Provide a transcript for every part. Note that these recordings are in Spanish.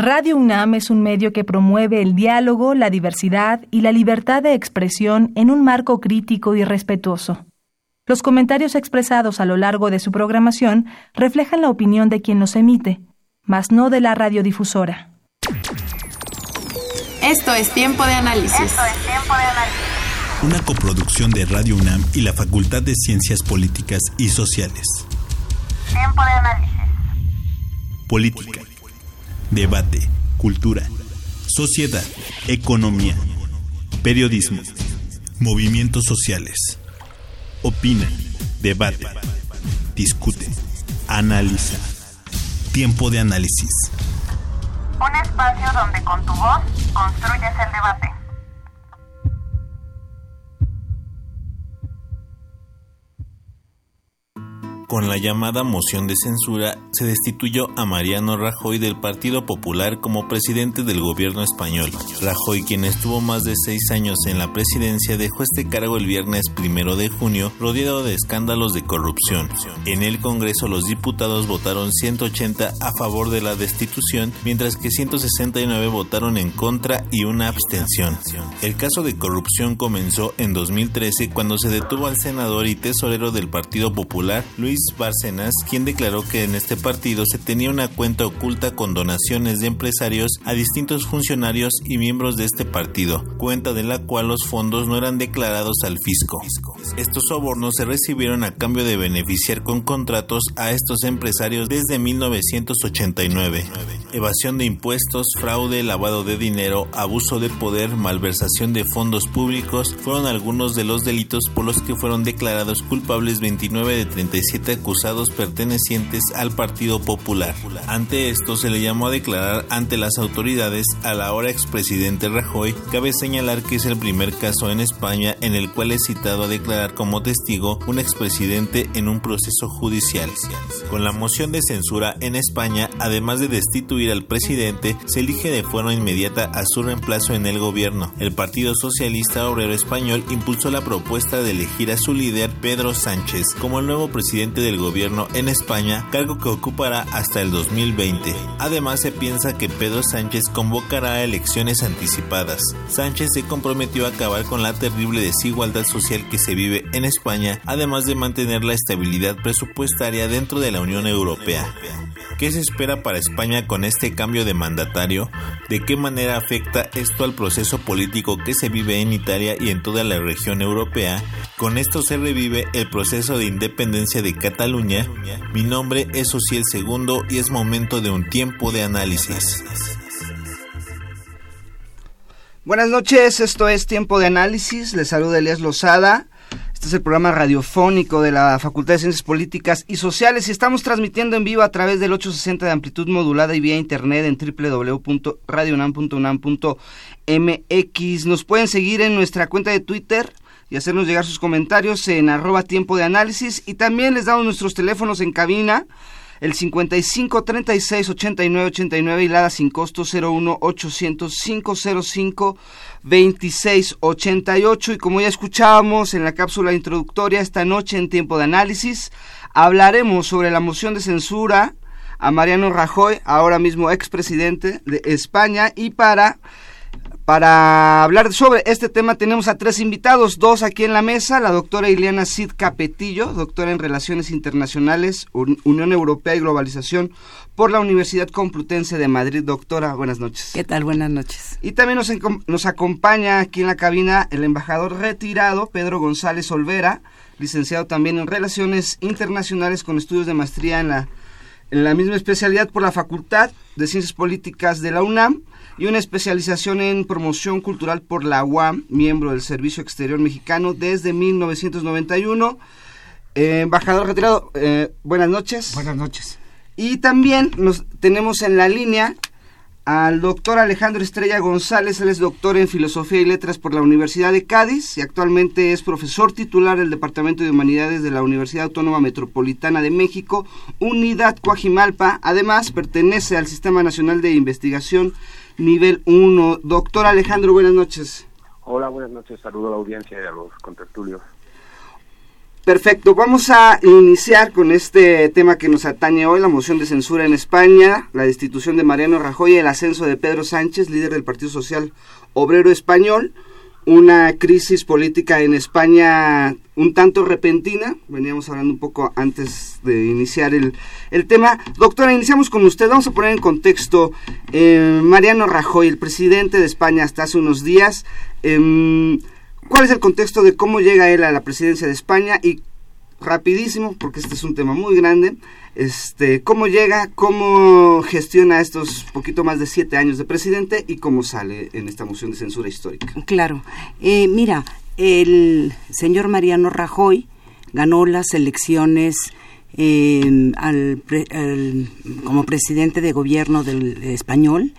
Radio UNAM es un medio que promueve el diálogo, la diversidad y la libertad de expresión en un marco crítico y respetuoso. Los comentarios expresados a lo largo de su programación reflejan la opinión de quien los emite, mas no de la radiodifusora. Esto es tiempo de análisis. Esto es tiempo de análisis. Una coproducción de Radio UNAM y la Facultad de Ciencias Políticas y Sociales. Tiempo de análisis. Política debate, cultura, sociedad, economía, periodismo, movimientos sociales. Opina, debate, discute, analiza. Tiempo de análisis. Un espacio donde con tu voz construyes el debate. Con la llamada moción de censura, se destituyó a Mariano Rajoy del Partido Popular como presidente del gobierno español. Rajoy, quien estuvo más de seis años en la presidencia, dejó este cargo el viernes primero de junio, rodeado de escándalos de corrupción. En el Congreso, los diputados votaron 180 a favor de la destitución, mientras que 169 votaron en contra y una abstención. El caso de corrupción comenzó en 2013 cuando se detuvo al senador y tesorero del Partido Popular, Luis Bárcenas, quien declaró que en este partido se tenía una cuenta oculta con donaciones de empresarios a distintos funcionarios y miembros de este partido, cuenta de la cual los fondos no eran declarados al fisco. Estos sobornos se recibieron a cambio de beneficiar con contratos a estos empresarios desde 1989. Evasión de impuestos, fraude, lavado de dinero, abuso de poder, malversación de fondos públicos fueron algunos de los delitos por los que fueron declarados culpables 29 de 37 acusados pertenecientes al Partido Popular. Ante esto se le llamó a declarar ante las autoridades al ahora expresidente Rajoy. Cabe señalar que es el primer caso en España en el cual es citado a declarar como testigo un expresidente en un proceso judicial. Con la moción de censura en España, además de destituir al presidente, se elige de forma inmediata a su reemplazo en el gobierno. El Partido Socialista Obrero Español impulsó la propuesta de elegir a su líder Pedro Sánchez como el nuevo presidente del gobierno en España, cargo que ocupará hasta el 2020. Además, se piensa que Pedro Sánchez convocará elecciones anticipadas. Sánchez se comprometió a acabar con la terrible desigualdad social que se vive en España, además de mantener la estabilidad presupuestaria dentro de la Unión Europea. ¿Qué se espera para España con este cambio de mandatario? ¿De qué manera afecta esto al proceso político que se vive en Italia y en toda la región europea? Con esto se revive el proceso de independencia de Cataluña. Mi nombre es Ociel Segundo y es momento de un tiempo de análisis. Buenas noches, esto es Tiempo de Análisis. Les saluda Elías Lozada. Este es el programa radiofónico de la Facultad de Ciencias Políticas y Sociales y estamos transmitiendo en vivo a través del 860 de amplitud modulada y vía internet en www.radionam.unam.mx. Nos pueden seguir en nuestra cuenta de Twitter y hacernos llegar sus comentarios en arroba tiempo de análisis. Y también les damos nuestros teléfonos en cabina el 55 36 89 89 y sin costo 01 800 505 26 88 y como ya escuchábamos en la cápsula introductoria esta noche en tiempo de análisis hablaremos sobre la moción de censura a Mariano Rajoy, ahora mismo expresidente de España y para para hablar sobre este tema tenemos a tres invitados, dos aquí en la mesa, la doctora Ileana Cid Capetillo, doctora en Relaciones Internacionales, Unión Europea y Globalización por la Universidad Complutense de Madrid. Doctora, buenas noches. ¿Qué tal? Buenas noches. Y también nos, nos acompaña aquí en la cabina el embajador retirado, Pedro González Olvera, licenciado también en Relaciones Internacionales con estudios de maestría en la, en la misma especialidad por la Facultad de Ciencias Políticas de la UNAM y una especialización en promoción cultural por la UAM, miembro del Servicio Exterior Mexicano desde 1991. Eh, embajador retirado, eh, buenas noches. Buenas noches. Y también nos tenemos en la línea al doctor Alejandro Estrella González, él es doctor en Filosofía y Letras por la Universidad de Cádiz y actualmente es profesor titular del Departamento de Humanidades de la Universidad Autónoma Metropolitana de México, Unidad Coajimalpa. Además, pertenece al Sistema Nacional de Investigación nivel 1. Doctor Alejandro, buenas noches. Hola, buenas noches. Saludo a la audiencia y a los contertulios. Perfecto, vamos a iniciar con este tema que nos atañe hoy, la moción de censura en España, la destitución de Mariano Rajoy y el ascenso de Pedro Sánchez, líder del Partido Social Obrero Español, una crisis política en España un tanto repentina, veníamos hablando un poco antes de iniciar el, tema. Doctora, iniciamos con usted, vamos a poner en contexto eh, Mariano Rajoy, el presidente de España hasta hace unos días. Em, ¿Cuál es el contexto de cómo llega él a la presidencia de España? Y rapidísimo, porque este es un tema muy grande, este, cómo llega, cómo gestiona estos poquito más de siete años de presidente y cómo sale en esta moción de censura histórica. Claro, eh, mira, el señor Mariano Rajoy ganó las elecciones eh, como presidente de gobierno del español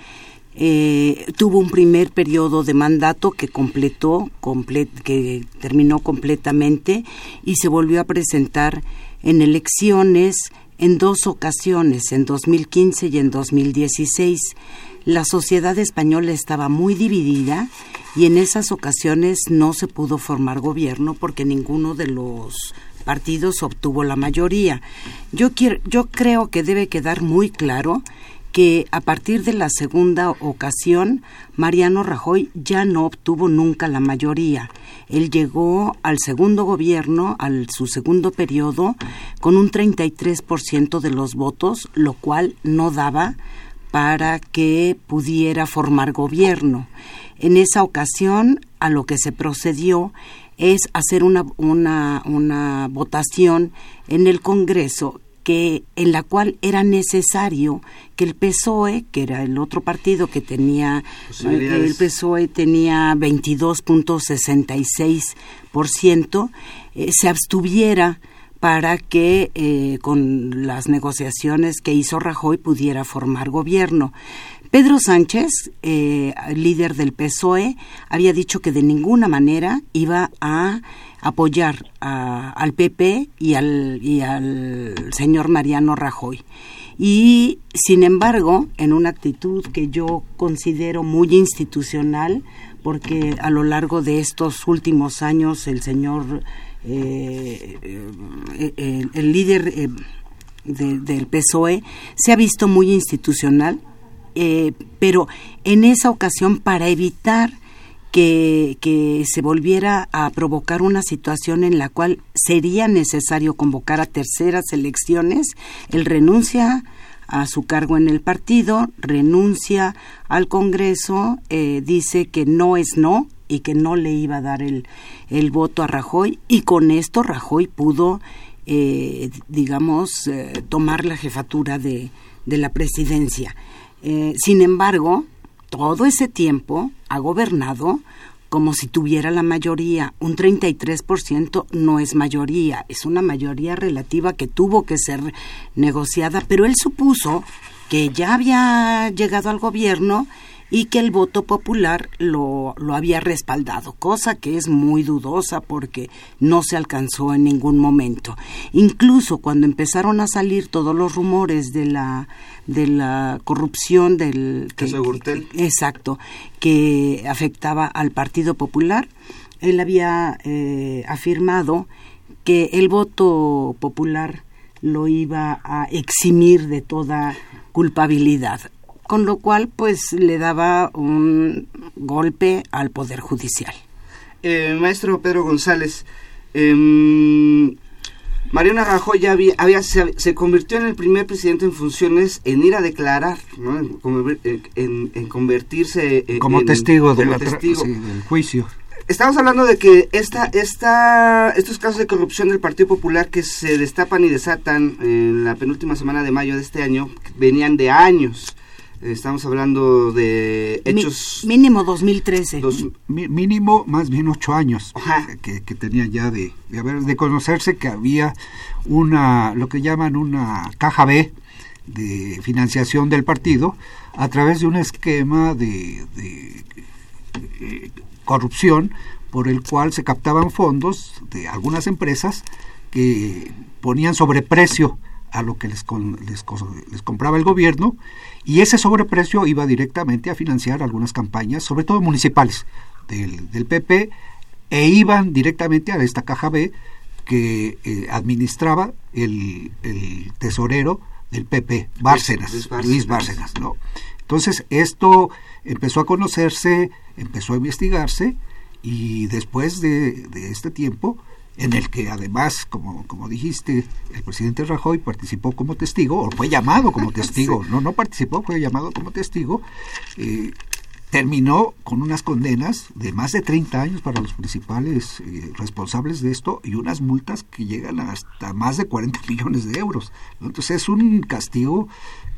eh, tuvo un primer periodo de mandato que completó, que terminó completamente y se volvió a presentar en elecciones en dos ocasiones, en 2015 y en 2016. La sociedad española estaba muy dividida y en esas ocasiones no se pudo formar gobierno porque ninguno de los partidos obtuvo la mayoría. Yo, quiero, yo creo que debe quedar muy claro que a partir de la segunda ocasión Mariano Rajoy ya no obtuvo nunca la mayoría. Él llegó al segundo gobierno, al su segundo periodo, con un 33% de los votos, lo cual no daba para que pudiera formar gobierno. En esa ocasión, a lo que se procedió es hacer una, una, una votación en el Congreso que en la cual era necesario que el PSOE, que era el otro partido que tenía el PSOE tenía 22.66%, eh, se abstuviera para que eh, con las negociaciones que hizo Rajoy pudiera formar gobierno. Pedro Sánchez, eh, líder del PSOE, había dicho que de ninguna manera iba a apoyar al PP y al, y al señor Mariano Rajoy. Y, sin embargo, en una actitud que yo considero muy institucional, porque a lo largo de estos últimos años el señor, eh, eh, el, líder del PSOE, se ha visto muy institucional, eh, pero en esa ocasión para evitar que, que, se volviera a provocar una situación en la cual sería necesario convocar a terceras elecciones, él renuncia a su cargo en el partido, renuncia al Congreso, eh, dice que no es no y que no le iba a dar el, el voto a Rajoy y con esto Rajoy pudo, eh, digamos, tomar la jefatura de, de la presidencia. Eh, sin embargo, todo ese tiempo ha gobernado como si tuviera la mayoría. Un 33% no es mayoría, es una mayoría relativa que tuvo que ser negociada, pero él supuso que ya había llegado al gobierno y que el voto popular lo, lo había respaldado, cosa que es muy dudosa porque no se alcanzó en ningún momento. Incluso cuando empezaron a salir todos los rumores de la de la corrupción del que, exacto que afectaba al Partido Popular él había eh, afirmado que el voto popular lo iba a eximir de toda culpabilidad con lo cual pues le daba un golpe al poder judicial eh, maestro Pedro González eh, Mariana Rajoy ya había, se, convirtió en el primer presidente en funciones en ir a declarar, en, convertirse como testigo, del juicio. Estamos hablando de que esta, esta, estos casos de corrupción del Partido Popular que se destapan y desatan en la penúltima semana de mayo de este año venían de años. Estamos hablando de hechos... mínimo 2013. mínimo más bien ocho años que, tenía ya de, de, haber, de conocerse que había una, lo que llaman una caja B de financiación del partido a través de un esquema de, de eh, corrupción por el cual se captaban fondos de algunas empresas que ponían sobreprecio a lo que les, les, les, compraba el gobierno y ese sobreprecio iba directamente a financiar algunas campañas, sobre todo municipales del, del PP, e iban directamente a esta caja B que eh, administraba el, tesorero del PP, Bárcenas, Luis Bárcenas, ¿no? Entonces, esto empezó a conocerse, empezó a investigarse y después de, este tiempo, en el que además, como, como dijiste, el presidente Rajoy participó como testigo, o fue llamado como testigo, no, no participó, fue llamado como testigo, eh, terminó con unas condenas de más de 30 años para los principales eh, responsables de esto y unas multas que llegan hasta más de 40 millones de euros. Entonces es un castigo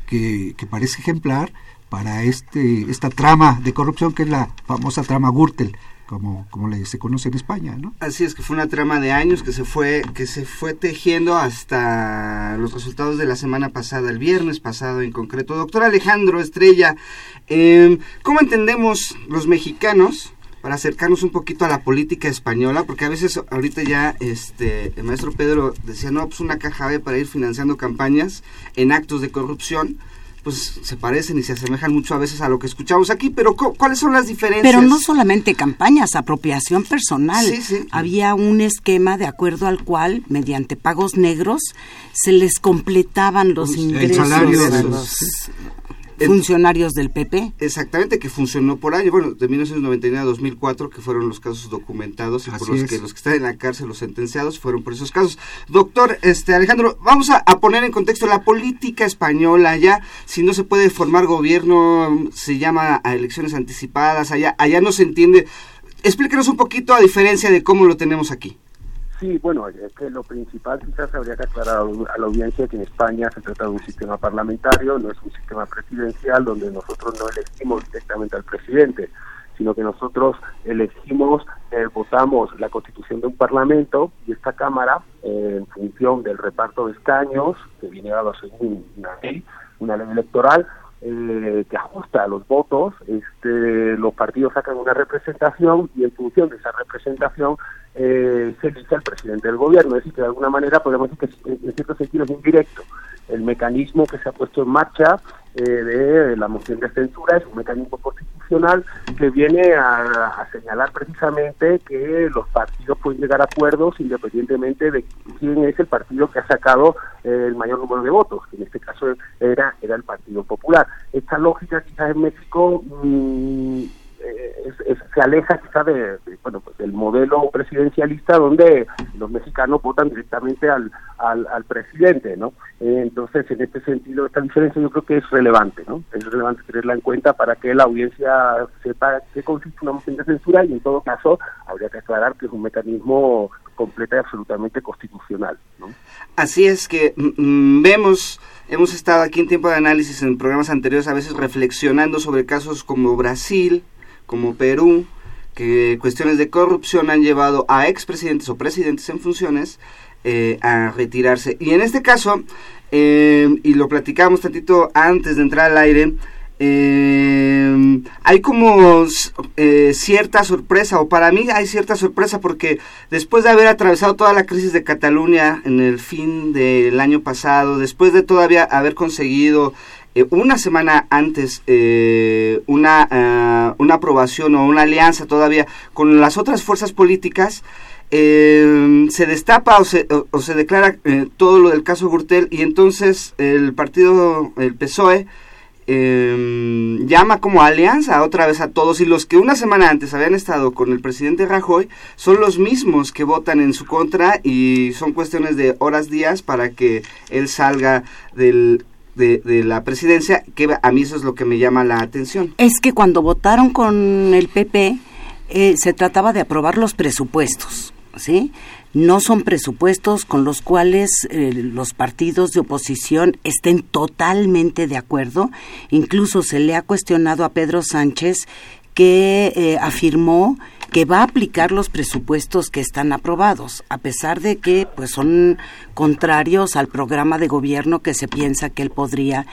que, que parece ejemplar para este esta trama de corrupción que es la famosa trama Gürtel como, como le, se conoce en España, ¿no? Así es que fue una trama de años que se fue que se fue tejiendo hasta los resultados de la semana pasada, el viernes pasado en concreto. Doctor Alejandro Estrella, eh, ¿cómo entendemos los mexicanos para acercarnos un poquito a la política española, porque a veces ahorita ya este el maestro Pedro decía, no, pues una caja B para ir financiando campañas en actos de corrupción pues se parecen y se asemejan mucho a veces a lo que escuchamos aquí, pero ¿cuáles son las diferencias? Pero no solamente campañas, apropiación personal. Había un esquema de acuerdo al cual, mediante pagos negros, se les completaban los ingresos de los funcionarios del PP. Exactamente, que funcionó por año, bueno, de 1999 a 2004, que fueron los casos documentados y por los que los que están en la cárcel, los sentenciados, fueron por esos casos. Doctor este Alejandro, vamos a, poner en contexto la política española, ya si no se puede formar gobierno, se llama a elecciones anticipadas, allá, allá no se entiende. Explíquenos un poquito a diferencia de cómo lo tenemos aquí. Sí, bueno, es que lo principal quizás habría que aclarar a la audiencia que en España se trata de un sistema parlamentario, no es un sistema presidencial donde nosotros no elegimos directamente al presidente, sino que nosotros elegimos, eh, votamos la constitución de un parlamento y esta Cámara, eh, en función del reparto de escaños, que viene dado según una ley, una ley electoral, eh, que ajusta a los votos, este, los partidos sacan una representación y en función de esa representación eh, se elige al presidente del gobierno. Es decir, que de alguna manera podemos decir que en cierto sentido es indirecto. El mecanismo que se ha puesto en marcha eh, de la moción de censura es un mecanismo constitucional que viene a, señalar precisamente que los partidos pueden llegar a acuerdos independientemente de quién es el partido que ha sacado eh, el mayor número de votos, que en este caso era, era el Partido Popular. Esta lógica quizás en México... Eh, se aleja quizá de, bueno pues del modelo presidencialista donde los mexicanos votan directamente al, al, presidente no entonces en este sentido esta diferencia yo creo que es relevante no es relevante tenerla en cuenta para que la audiencia sepa qué consiste una moción de censura y en todo caso habría que aclarar que es un mecanismo completo y absolutamente constitucional ¿no? así es que mm, mm, vemos hemos estado aquí en tiempo de análisis en programas anteriores a veces reflexionando sobre casos como Brasil como Perú, que cuestiones de corrupción han llevado a expresidentes o presidentes en funciones eh, a retirarse. Y en este caso, eh, y lo platicamos tantito antes de entrar al aire, eh, hay como cierta sorpresa, o para mí hay cierta sorpresa, porque después de haber atravesado toda la crisis de Cataluña en el fin del año pasado, después de todavía haber conseguido eh, una semana antes eh, una, eh, una aprobación o una alianza todavía con las otras fuerzas políticas, se destapa o se, o, se declara todo lo del caso Gurtel y entonces el partido, el PSOE, llama como alianza otra vez a todos y los que una semana antes habían estado con el presidente Rajoy son los mismos que votan en su contra y son cuestiones de horas días para que él salga del de, la presidencia, que a mí eso es lo que me llama la atención. Es que cuando votaron con el PP, eh, se trataba de aprobar los presupuestos, ¿sí? No son presupuestos con los cuales eh, los partidos de oposición estén totalmente de acuerdo. Incluso se le ha cuestionado a Pedro Sánchez que eh, afirmó que va a aplicar los presupuestos que están aprobados, a pesar de que pues son contrarios al programa de gobierno que se piensa que él podría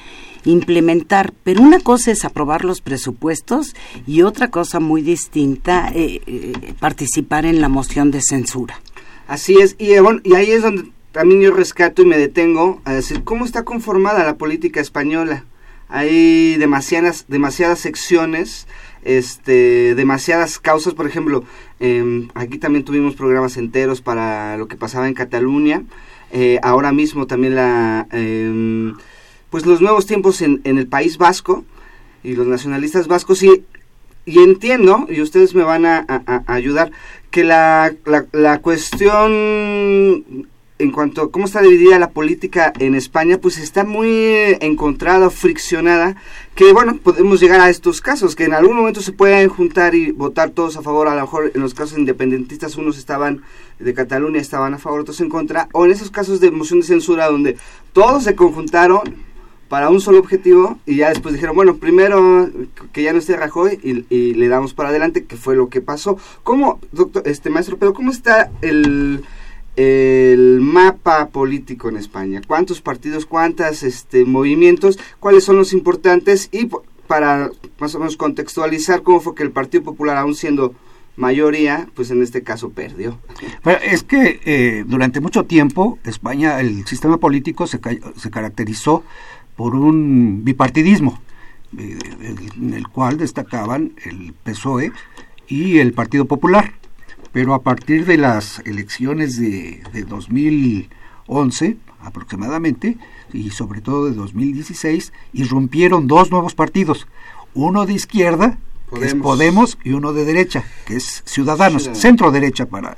implementar. Pero una cosa es aprobar los presupuestos y otra cosa muy distinta, eh, eh, participar en la moción de censura. Así es, y, y ahí es donde también yo rescato y me detengo a decir cómo está conformada la política española hay demasiadas, demasiadas secciones, este, demasiadas causas, por ejemplo, em, aquí también tuvimos programas enteros para lo que pasaba en Cataluña, eh, ahora mismo también la, em, pues los nuevos tiempos en, en el País Vasco y los nacionalistas vascos. Y, y entiendo, y ustedes me van a, ayudar, que la, la cuestión en cuanto a cómo está dividida la política en España, pues está muy encontrada, friccionada, que bueno, podemos llegar a estos casos, que en algún momento se pueden juntar y votar todos a favor, a lo mejor en los casos independentistas unos estaban de Cataluña estaban a favor, otros en contra, o en esos casos de moción de censura donde todos se conjuntaron para un solo objetivo y ya después dijeron, bueno, primero que ya no esté Rajoy y, y le damos para adelante, que fue lo que pasó. ¿Cómo, doctor, este maestro, pero cómo está el el mapa político en España, cuántos partidos, cuántos este, movimientos, cuáles son los importantes y para más o menos contextualizar cómo fue que el Partido Popular, aún siendo mayoría, pues en este caso perdió. es que eh, durante mucho tiempo España, el sistema político se, se caracterizó por un bipartidismo, eh, en el cual destacaban el PSOE y el Partido Popular pero a partir de las elecciones de, de 2011 aproximadamente, y sobre todo de 2016, irrumpieron dos nuevos partidos, uno de izquierda, que es Podemos, y uno de derecha, que es Ciudadanos, centro derecha para,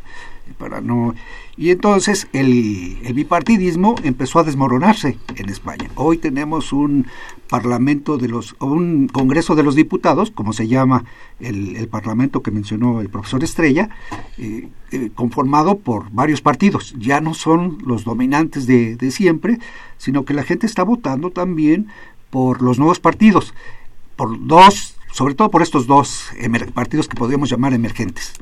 para no y entonces el, bipartidismo empezó a desmoronarse en España. Hoy tenemos un parlamento de los, un congreso de los diputados, como se llama el, parlamento que mencionó el profesor Estrella, eh, eh, conformado por varios partidos. Ya no son los dominantes de, siempre, sino que la gente está votando también por los nuevos partidos, por dos sobre todo por estos dos partidos que podríamos llamar emergentes.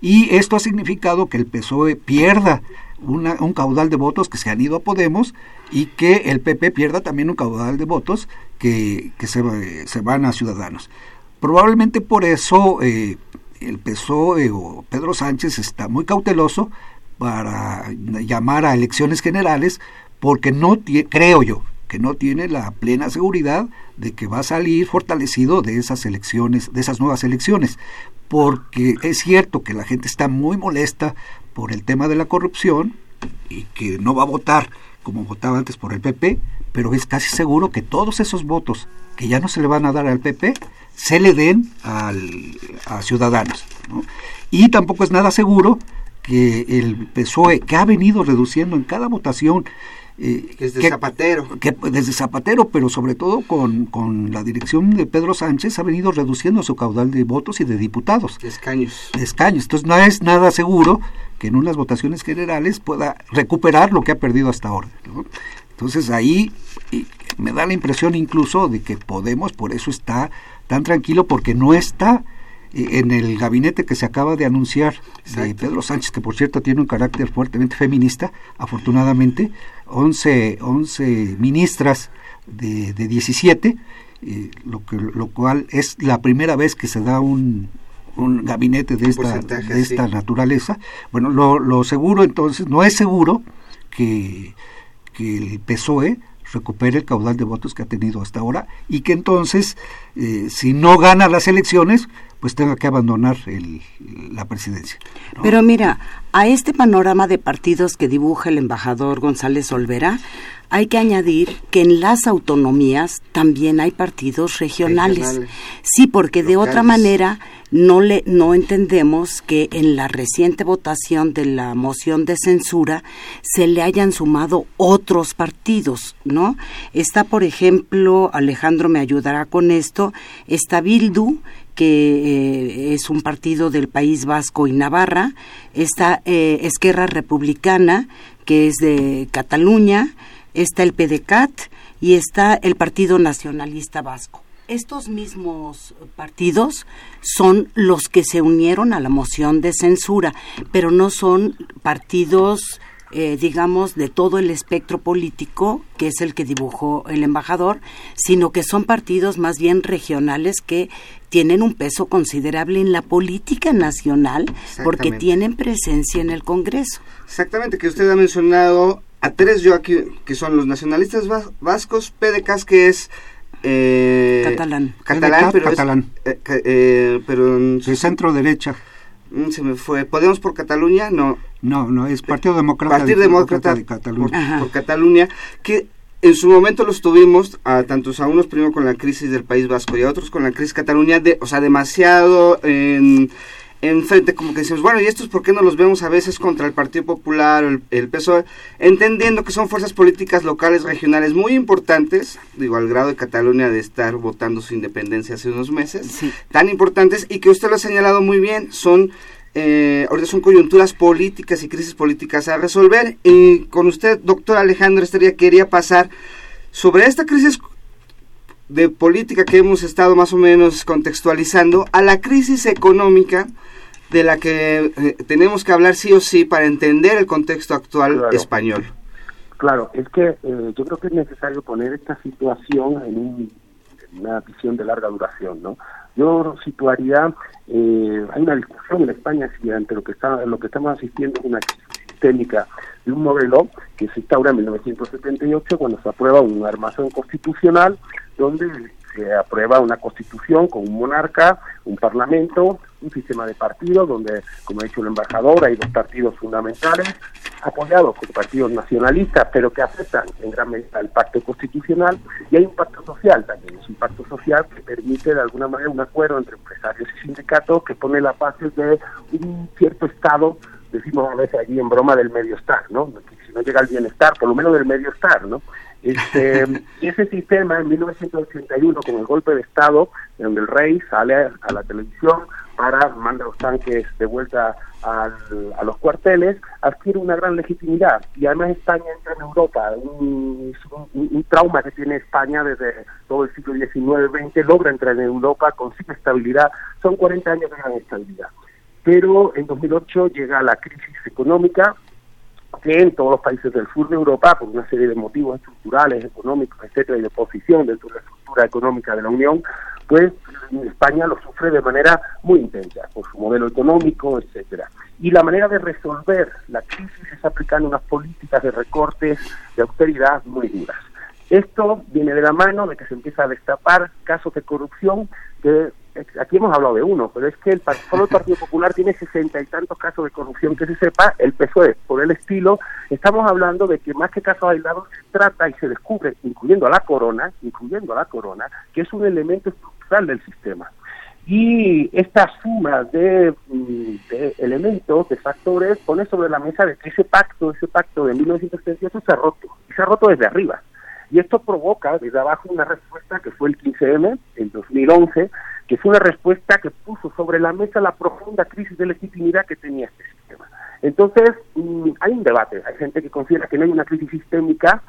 Y esto ha significado que el PSOE pierda un caudal de votos que se han ido a Podemos y que el PP pierda también un caudal de votos que, se, van a Ciudadanos. Probablemente por eso eh, el PSOE o Pedro Sánchez está muy cauteloso para llamar a elecciones generales porque no creo yo que no tiene la plena seguridad de que va a salir fortalecido de esas elecciones, de esas nuevas elecciones, porque es cierto que la gente está muy molesta por el tema de la corrupción y que no va a votar como votaba antes por el PP, pero es casi seguro que todos esos votos que ya no se le van a dar al PP se le den al, a Ciudadanos. Y tampoco es nada seguro que el PSOE, que ha venido reduciendo en cada votación eh, desde Zapatero. Que, desde Zapatero, pero sobre todo con, con, la dirección de Pedro Sánchez ha venido reduciendo su caudal de votos y de diputados. De escaños. De escaños. Entonces no es nada seguro que en unas votaciones generales pueda recuperar lo que ha perdido hasta ahora. Entonces ahí me da la impresión incluso de que Podemos por eso está tan tranquilo porque no está en el gabinete que se acaba de anunciar de Pedro Sánchez, que por cierto tiene un carácter fuertemente feminista, afortunadamente, 11, 11 ministras de, de 17, eh, lo, que, lo cual es la primera vez que se da un, un gabinete de esta, de esta naturaleza. Bueno, lo, lo, seguro entonces, no es seguro que, que el PSOE recupere el caudal de votos que ha tenido hasta ahora y que entonces, eh, si no gana las elecciones, pues tenga que abandonar el, la presidencia. Pero mira, a este panorama de partidos que dibuja el embajador González Olvera, hay que añadir que en las autonomías también hay partidos regionales. Sí, porque de otra manera no le no entendemos que en la reciente votación de la moción de censura se le hayan sumado otros partidos, ¿no? Está, por ejemplo, Alejandro me ayudará con esto, está Bildu, que eh, es un partido del País Vasco y Navarra, está eh, Esquerra Republicana, que es de Cataluña, está el PDCAT y está el Partido Nacionalista Vasco. Estos mismos partidos son los que se unieron a la moción de censura, pero no son partidos eh, digamos, de todo el espectro político, que es el que dibujó el embajador, sino que son partidos más bien regionales que tienen un peso considerable en la política nacional porque tienen presencia en el Congreso. Exactamente, que usted ha mencionado a tres yo aquí, que son los nacionalistas vascos, PDCAS, que es Eh, catalán. Catalán, pero catalán. Eh, eh, pero de centro derecha. Mm, se me fue. ¿Podemos por Cataluña? No. No, no, es Partido Demócrata, Partido Demócrata, de Cataluña. Por, Cataluña, que en su momento los tuvimos, a tantos a unos primero con la crisis del País Vasco y a otros con la crisis Cataluña, de, o sea, demasiado en enfrente, como que decimos, bueno, ¿y estos por qué no los vemos a veces contra el Partido Popular o el, PSOE? Entendiendo que son fuerzas políticas locales, regionales muy importantes, digo, al grado de Cataluña de estar votando su independencia hace unos meses, tan importantes y que usted lo ha señalado muy bien, son... Eh, ahorita son coyunturas políticas y crisis políticas a resolver. Y con usted, doctor Alejandro Estería, quería pasar sobre esta crisis de política que hemos estado más o menos contextualizando a la crisis económica de la que eh, tenemos que hablar sí o sí para entender el contexto actual español. Claro, es que eh, yo creo que es necesario poner esta situación en, una visión de larga duración, ¿no? Yo situaría, eh, hay una discusión en España si ante lo que está, lo que estamos asistiendo es una crisis sistémica de un modelo que se instaura en 1978 cuando se aprueba un armazón constitucional donde se aprueba una constitución con un monarca, un parlamento, un sistema de partidos donde, como ha dicho el embajador, hay dos partidos fundamentales, apoyados por partidos nacionalistas, pero que aceptan en gran medida el pacto constitucional, y hay un pacto social también, es un pacto social que permite de alguna manera un acuerdo entre empresarios y sindicatos que pone la base de un cierto estado, decimos a veces allí en broma, del medio estar, ¿no? si no llega al bienestar, por lo menos del medio estar, ¿no? Este, ese sistema en 1981, con el golpe de Estado, donde el rey sale a la televisión para mandar los tanques de vuelta a los cuarteles, adquiere una gran legitimidad. Y además España entra en Europa, un, trauma que tiene España desde todo el siglo XIX-XX, logra entrar en Europa, consigue estabilidad, son 40 años de gran estabilidad. Pero en 2008 llega la crisis económica, que en todos los países del sur de Europa, por una serie de motivos estructurales, económicos, etcétera, y de oposición dentro de la estructura económica de la Unión, pues España lo sufre de manera muy intensa, por su modelo económico, etcétera. Y la manera de resolver la crisis es aplicando unas políticas de recortes, de austeridad muy duras. Esto viene de la mano de que se empieza a destapar casos de corrupción que aquí hemos hablado de uno, pero es que el, solo el Partido Popular tiene sesenta y tantos casos de corrupción que se sepa, el PSOE, por el estilo, estamos hablando de que más que casos aislados se trata y se descubre, incluyendo a la corona, incluyendo a la corona, que es un elemento estructural del sistema. Y esta suma de, mm, de, elementos, de factores, pone sobre la mesa de que ese pacto, ese pacto de 1938 se ha roto, y se ha roto desde arriba. Y esto provoca desde abajo una respuesta que fue el 15M, en 2011, que fue una respuesta que puso sobre la mesa la profunda crisis de legitimidad que tenía este sistema. Entonces, mm, hay un debate. Hay gente que considera que no hay una crisis sistémica,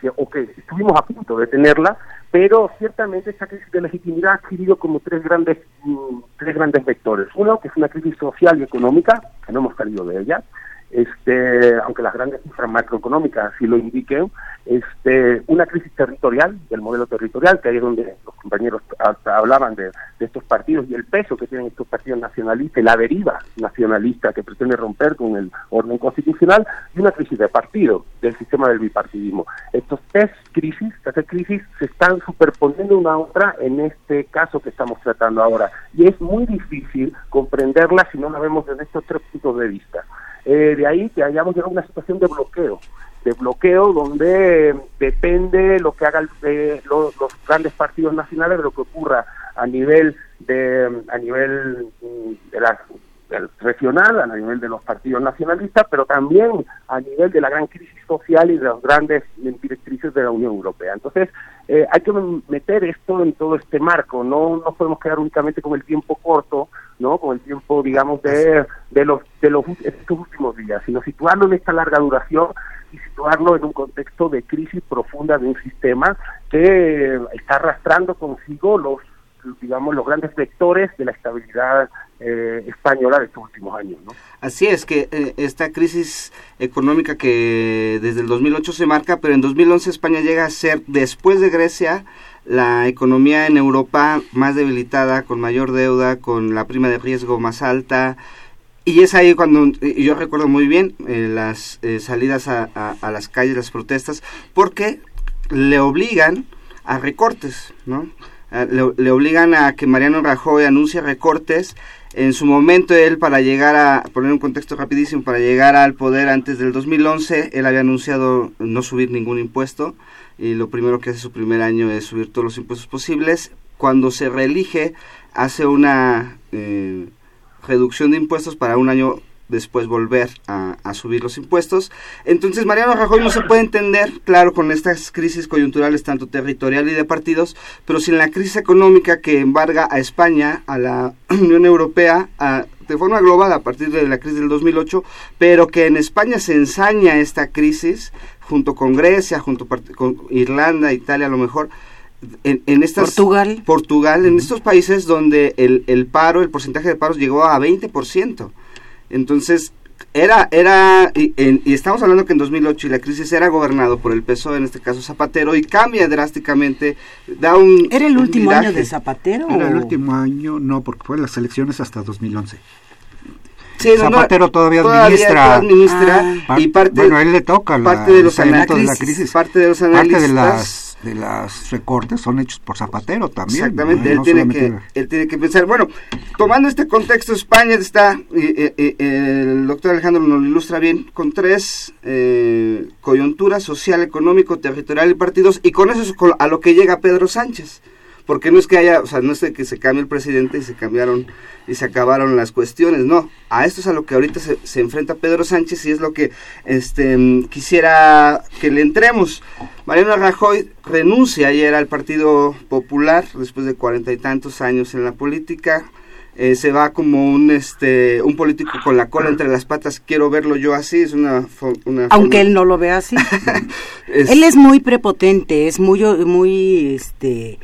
que, o que estuvimos a punto de tenerla, pero ciertamente esa crisis de legitimidad ha adquirido como tres grandes, mm, tres grandes vectores. Uno, que es una crisis social y económica, que no hemos salido de ella este, aunque las grandes cifras macroeconómicas sí lo indiquen, este, una crisis territorial, del modelo territorial, que ahí es donde los compañeros hablaban de, estos partidos y el peso que tienen estos partidos nacionalistas la deriva nacionalista que pretende romper con el orden constitucional, y una crisis de partido, del sistema del bipartidismo. Estos tres crisis, estas tres crisis se están superponiendo una a otra en este caso que estamos tratando ahora, y es muy difícil comprenderla si no la vemos desde estos tres puntos de vista. Eh, de ahí que hayamos llegado a una situación de bloqueo, de bloqueo donde depende lo que hagan eh, los, grandes partidos nacionales de lo que ocurra a nivel de a nivel mm, regional, a nivel de los partidos nacionalistas, pero también a nivel de la gran crisis social y de las grandes directrices de la Unión Europea. Entonces, eh, hay que meter esto en todo este marco, no nos podemos quedar únicamente con el tiempo corto, no con el tiempo, digamos, de, de los de los estos últimos días, sino situarlo en esta larga duración y situarlo en un contexto de crisis profunda de un sistema que está arrastrando consigo los digamos, los grandes vectores de la estabilidad eh, española de estos últimos años. ¿no? Así es que eh, esta crisis económica que desde el 2008 se marca, pero en 2011 España llega a ser, después de Grecia, la economía en Europa más debilitada, con mayor deuda, con la prima de riesgo más alta. Y es ahí cuando, yo recuerdo muy bien eh, las salidas a, a las calles, las protestas, porque le obligan a recortes, ¿no? Le, obligan a que Mariano Rajoy anuncie recortes. En su momento él para llegar a, poner un contexto rapidísimo, para llegar al poder antes del 2011, él había anunciado no subir ningún impuesto y lo primero que hace su primer año es subir todos los impuestos posibles. Cuando se reelige hace una eh, reducción de impuestos para un año después volver a, subir los impuestos. Entonces Mariano Rajoy no se puede entender, claro, con estas crisis coyunturales tanto territorial y de partidos, pero sin la crisis económica que embarga a España, a la Unión Europea, de forma global a partir de la crisis del 2008, pero que en España se ensaña esta crisis junto con Grecia, junto con Irlanda, Italia a lo mejor, en, en estas Portugal. Portugal, en estos países donde el, el paro, el porcentaje de paros llegó a 20%. Entonces, era, era, y, estamos hablando que en 2008 y la crisis era gobernado por el PSOE, en este caso Zapatero, y cambia drásticamente, da un... ¿Era el último año de Zapatero? Era el último año, no, porque fue las elecciones hasta 2011. Zapatero todavía, administra, ah. y parte bueno él le toca parte de los análisis, parte de los analistas parte de las de los recortes son hechos por Zapatero también. Exactamente, él, tiene que, él tiene que pensar. Bueno, tomando este contexto, España está, el doctor Alejandro nos lo ilustra bien, con tres eh, coyunturas, social, económico, territorial y partidos, y con eso es a lo que llega Pedro Sánchez porque no es que haya, o sea, no es que se cambie el presidente y se cambiaron y se acabaron las cuestiones, no, a esto es a lo que ahorita se, se enfrenta Pedro Sánchez y es lo que este quisiera que le entremos. Mariano Rajoy renuncia ayer al Partido Popular después de cuarenta y tantos años en la política. Eh, se va como un este un político con la cola entre las patas quiero verlo yo así es una, una aunque él no lo vea así él es muy prepotente es muy muy este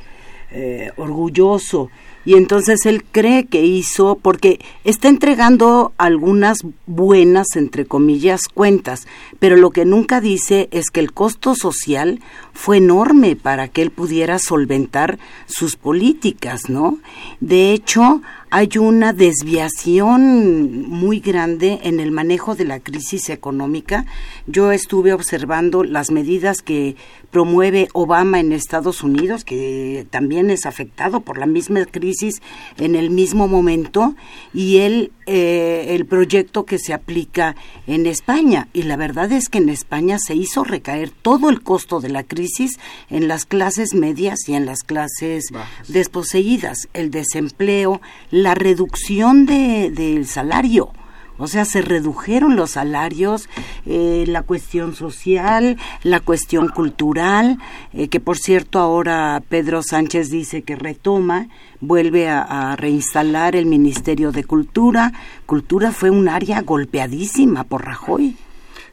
eh, orgulloso y entonces él cree que hizo, porque está entregando algunas buenas, entre comillas, cuentas, pero lo que nunca dice es que el costo social fue enorme para que él pudiera solventar sus políticas, ¿no? De hecho, hay una desviación muy grande en el manejo de la crisis económica. Yo estuve observando las medidas que promueve Obama en Estados Unidos, que también es afectado por la misma crisis en el mismo momento, y él, eh, el proyecto que se aplica en España. Y la verdad es que en España se hizo recaer todo el costo de la crisis en las clases medias y en las clases desposeídas, el desempleo, la reducción de, del salario. O sea, se redujeron los salarios, eh, la cuestión social, la cuestión cultural, eh, que por cierto ahora Pedro Sánchez dice que retoma, vuelve a, reinstalar el Ministerio de Cultura. Cultura fue un área golpeadísima por Rajoy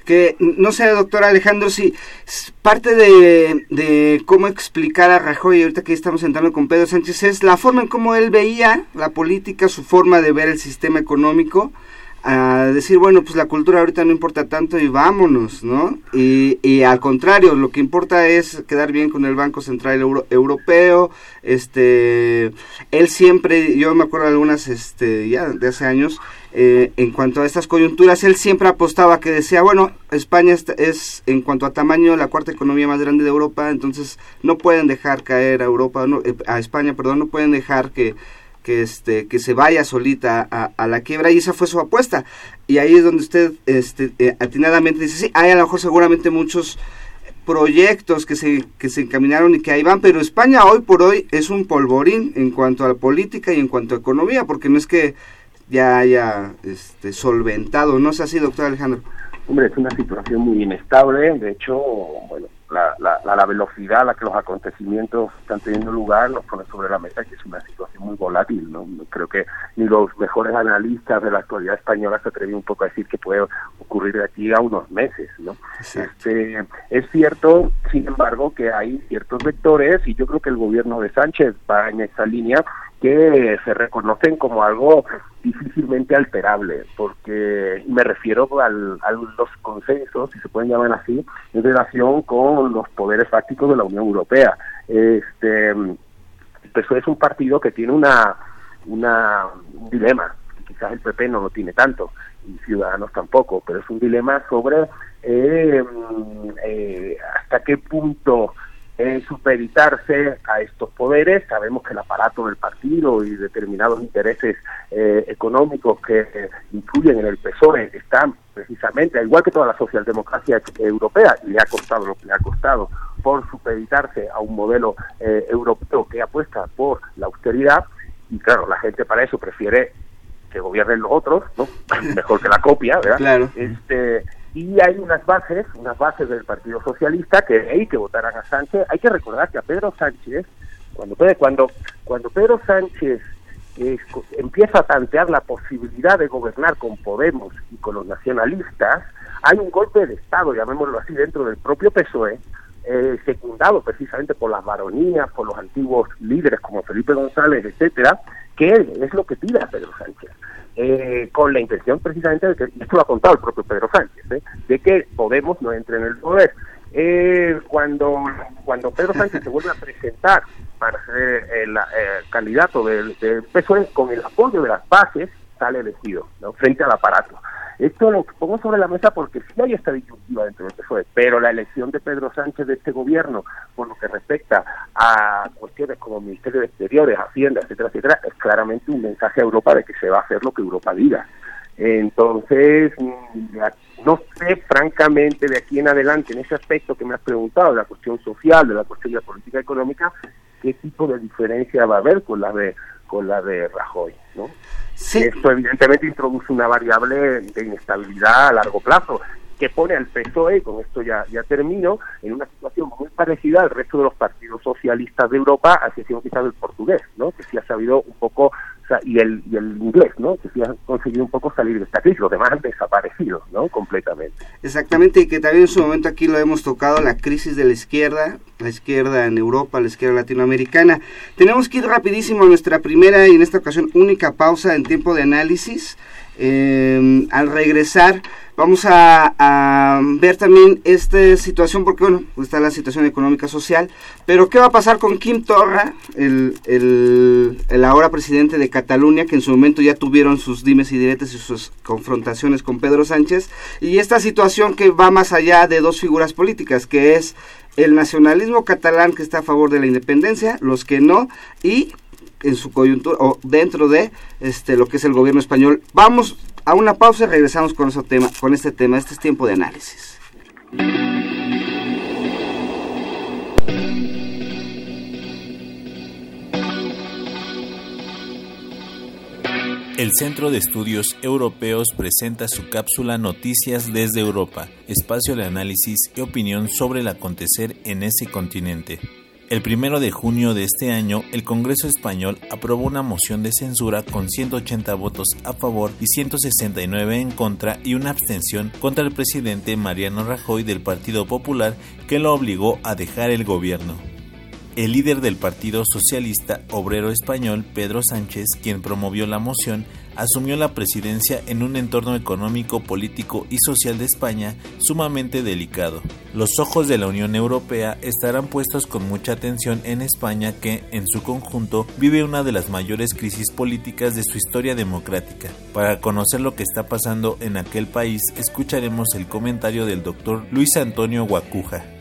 que no sé, doctor Alejandro, si parte de, cómo explicar a Rajoy, ahorita que estamos entrando con Pedro Sánchez, es la forma en cómo él veía la política, su forma de ver el sistema económico, a decir, bueno, pues la cultura ahorita no importa tanto y vámonos, ¿no? Y, y al contrario, lo que importa es quedar bien con el Banco Central Europeo, este, él siempre, yo me acuerdo de algunas, este, ya de hace años, eh, en cuanto a estas coyunturas, él siempre apostaba que decía, bueno, España es, en cuanto a tamaño la cuarta economía más grande de Europa, entonces no pueden dejar caer a Europa, no, eh, a España, perdón, no pueden dejar que que este que se vaya solita a, la quiebra y esa fue su apuesta. Y ahí es donde usted este eh, atinadamente dice sí hay a lo mejor seguramente muchos proyectos que se que se encaminaron y que ahí van pero España hoy por hoy es un polvorín en cuanto a la política y en cuanto a economía porque no es que ya haya este solventado no es así doctor Alejandro hombre es una situación muy inestable de hecho bueno la, la, la, velocidad a la que los acontecimientos están teniendo lugar nos pone sobre la mesa que es una situación muy volátil. ¿no? Creo que ni los mejores analistas de la actualidad española se atreven un poco a decir que puede ocurrir de aquí a unos meses. ¿no? Este, es cierto, sin embargo, que hay ciertos vectores y yo creo que el gobierno de Sánchez va en esa línea que se reconocen como algo difícilmente alterable, porque me refiero al, a los consensos, si se pueden llamar así, en relación con los poderes fácticos de la Unión Europea. Este, pues es un partido que tiene una, una un dilema, quizás el PP no lo tiene tanto, y Ciudadanos tampoco, pero es un dilema sobre eh, eh, hasta qué punto eh, supeditarse a estos poderes. Sabemos que el aparato del partido y determinados intereses eh, económicos que eh, influyen en el PSOE están precisamente, al igual que toda la socialdemocracia europea, y le ha costado lo que le ha costado, por supeditarse a un modelo eh, europeo que apuesta por la austeridad. Y claro, la gente para eso prefiere que gobiernen los otros, ¿no? Mejor que la copia, ¿verdad? Claro. Este, y hay unas bases, unas bases del Partido Socialista que hay que votaran a Sánchez. Hay que recordar que a Pedro Sánchez, cuando cuando cuando Pedro Sánchez empieza a tantear la posibilidad de gobernar con Podemos y con los nacionalistas, hay un golpe de Estado, llamémoslo así, dentro del propio PSOE, eh, secundado precisamente por las varonías, por los antiguos líderes como Felipe González, etcétera, que es lo que tira Pedro Sánchez. Eh, con la intención precisamente de que, esto lo ha contado el propio Pedro Sánchez, ¿eh? de que Podemos no entre en el poder. Eh, cuando, cuando Pedro Sánchez se vuelve a presentar para ser el, candidato del, PSOE, con el apoyo de las bases, sale elegido frente al aparato. Esto lo pongo sobre la mesa porque sí hay esta disyuntiva dentro del PSOE, pero la elección de Pedro Sánchez de este gobierno, por lo que respecta a cuestiones como Ministerio de Exteriores, Hacienda, etcétera, etcétera, es claramente un mensaje a Europa de que se va a hacer lo que Europa diga. Entonces, mm, no sé francamente de aquí en adelante, en ese aspecto que me has preguntado, de la cuestión social, de la cuestión de la política económica, qué tipo de diferencia va a haber con la de con la de Rajoy, ¿no? Esto evidentemente introduce una variable de inestabilidad a largo plazo que pone al PSOE, con esto ya, ya termino, en una situación muy parecida al resto de los partidos socialistas de Europa, a excepción quizás del portugués, ¿no? que sí ha sabido un poco y el, y el inglés, ¿no? Que sí ha conseguido un poco salir de esta crisis, los demás han desaparecido, ¿no? Completamente. Exactamente, y que también en su momento aquí lo hemos tocado, la crisis de la izquierda, la izquierda en Europa, la izquierda latinoamericana. Tenemos que ir rapidísimo a nuestra primera y en esta ocasión única pausa en tiempo de análisis. Eh, al regresar vamos a, ver también esta situación, porque bueno, pues está la situación económica social, pero ¿qué va a pasar con Kim Torra, el, el, ahora presidente de Cataluña, que en su momento ya tuvieron sus dimes y diretes y sus confrontaciones con Pedro Sánchez, y esta situación que va más allá de dos figuras políticas, que es el nacionalismo catalán que está a favor de la independencia, los que no, y en su coyuntura o dentro de este lo que es el gobierno español. Vamos a una pausa y regresamos con, ese tema, con este tema. Este es tiempo de análisis. El Centro de Estudios Europeos presenta su cápsula Noticias desde Europa, espacio de análisis y opinión sobre el acontecer en ese continente. El primero de junio de este año, el Congreso español aprobó una moción de censura con 180 votos a favor y 169 en contra y una abstención contra el presidente Mariano Rajoy del Partido Popular que lo obligó a dejar el gobierno. El líder del Partido Socialista Obrero Español, Pedro Sánchez, quien promovió la moción, asumió la presidencia en un entorno económico, político y social de España sumamente delicado. Los ojos de la Unión Europea estarán puestos con mucha atención en España que, en su conjunto, vive una de las mayores crisis políticas de su historia democrática. Para conocer lo que está pasando en aquel país, escucharemos el comentario del doctor Luis Antonio Guacuja.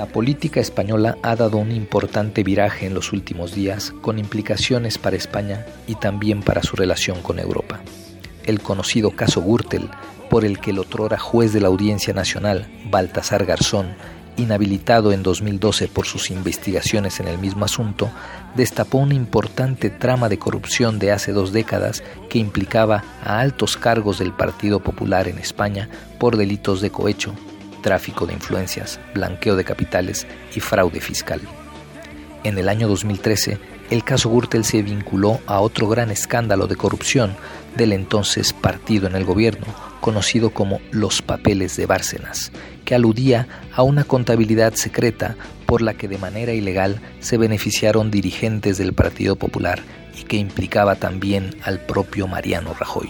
La política española ha dado un importante viraje en los últimos días con implicaciones para España y también para su relación con Europa. El conocido caso Gürtel, por el que el otrora juez de la Audiencia Nacional, Baltasar Garzón, inhabilitado en 2012 por sus investigaciones en el mismo asunto, destapó una importante trama de corrupción de hace dos décadas que implicaba a altos cargos del Partido Popular en España por delitos de cohecho, tráfico de influencias, blanqueo de capitales y fraude fiscal. En el año 2013, el caso Gürtel se vinculó a otro gran escándalo de corrupción del entonces partido en el gobierno, conocido como los papeles de Bárcenas, que aludía a una contabilidad secreta por la que de manera ilegal se beneficiaron dirigentes del Partido Popular y que implicaba también al propio Mariano Rajoy.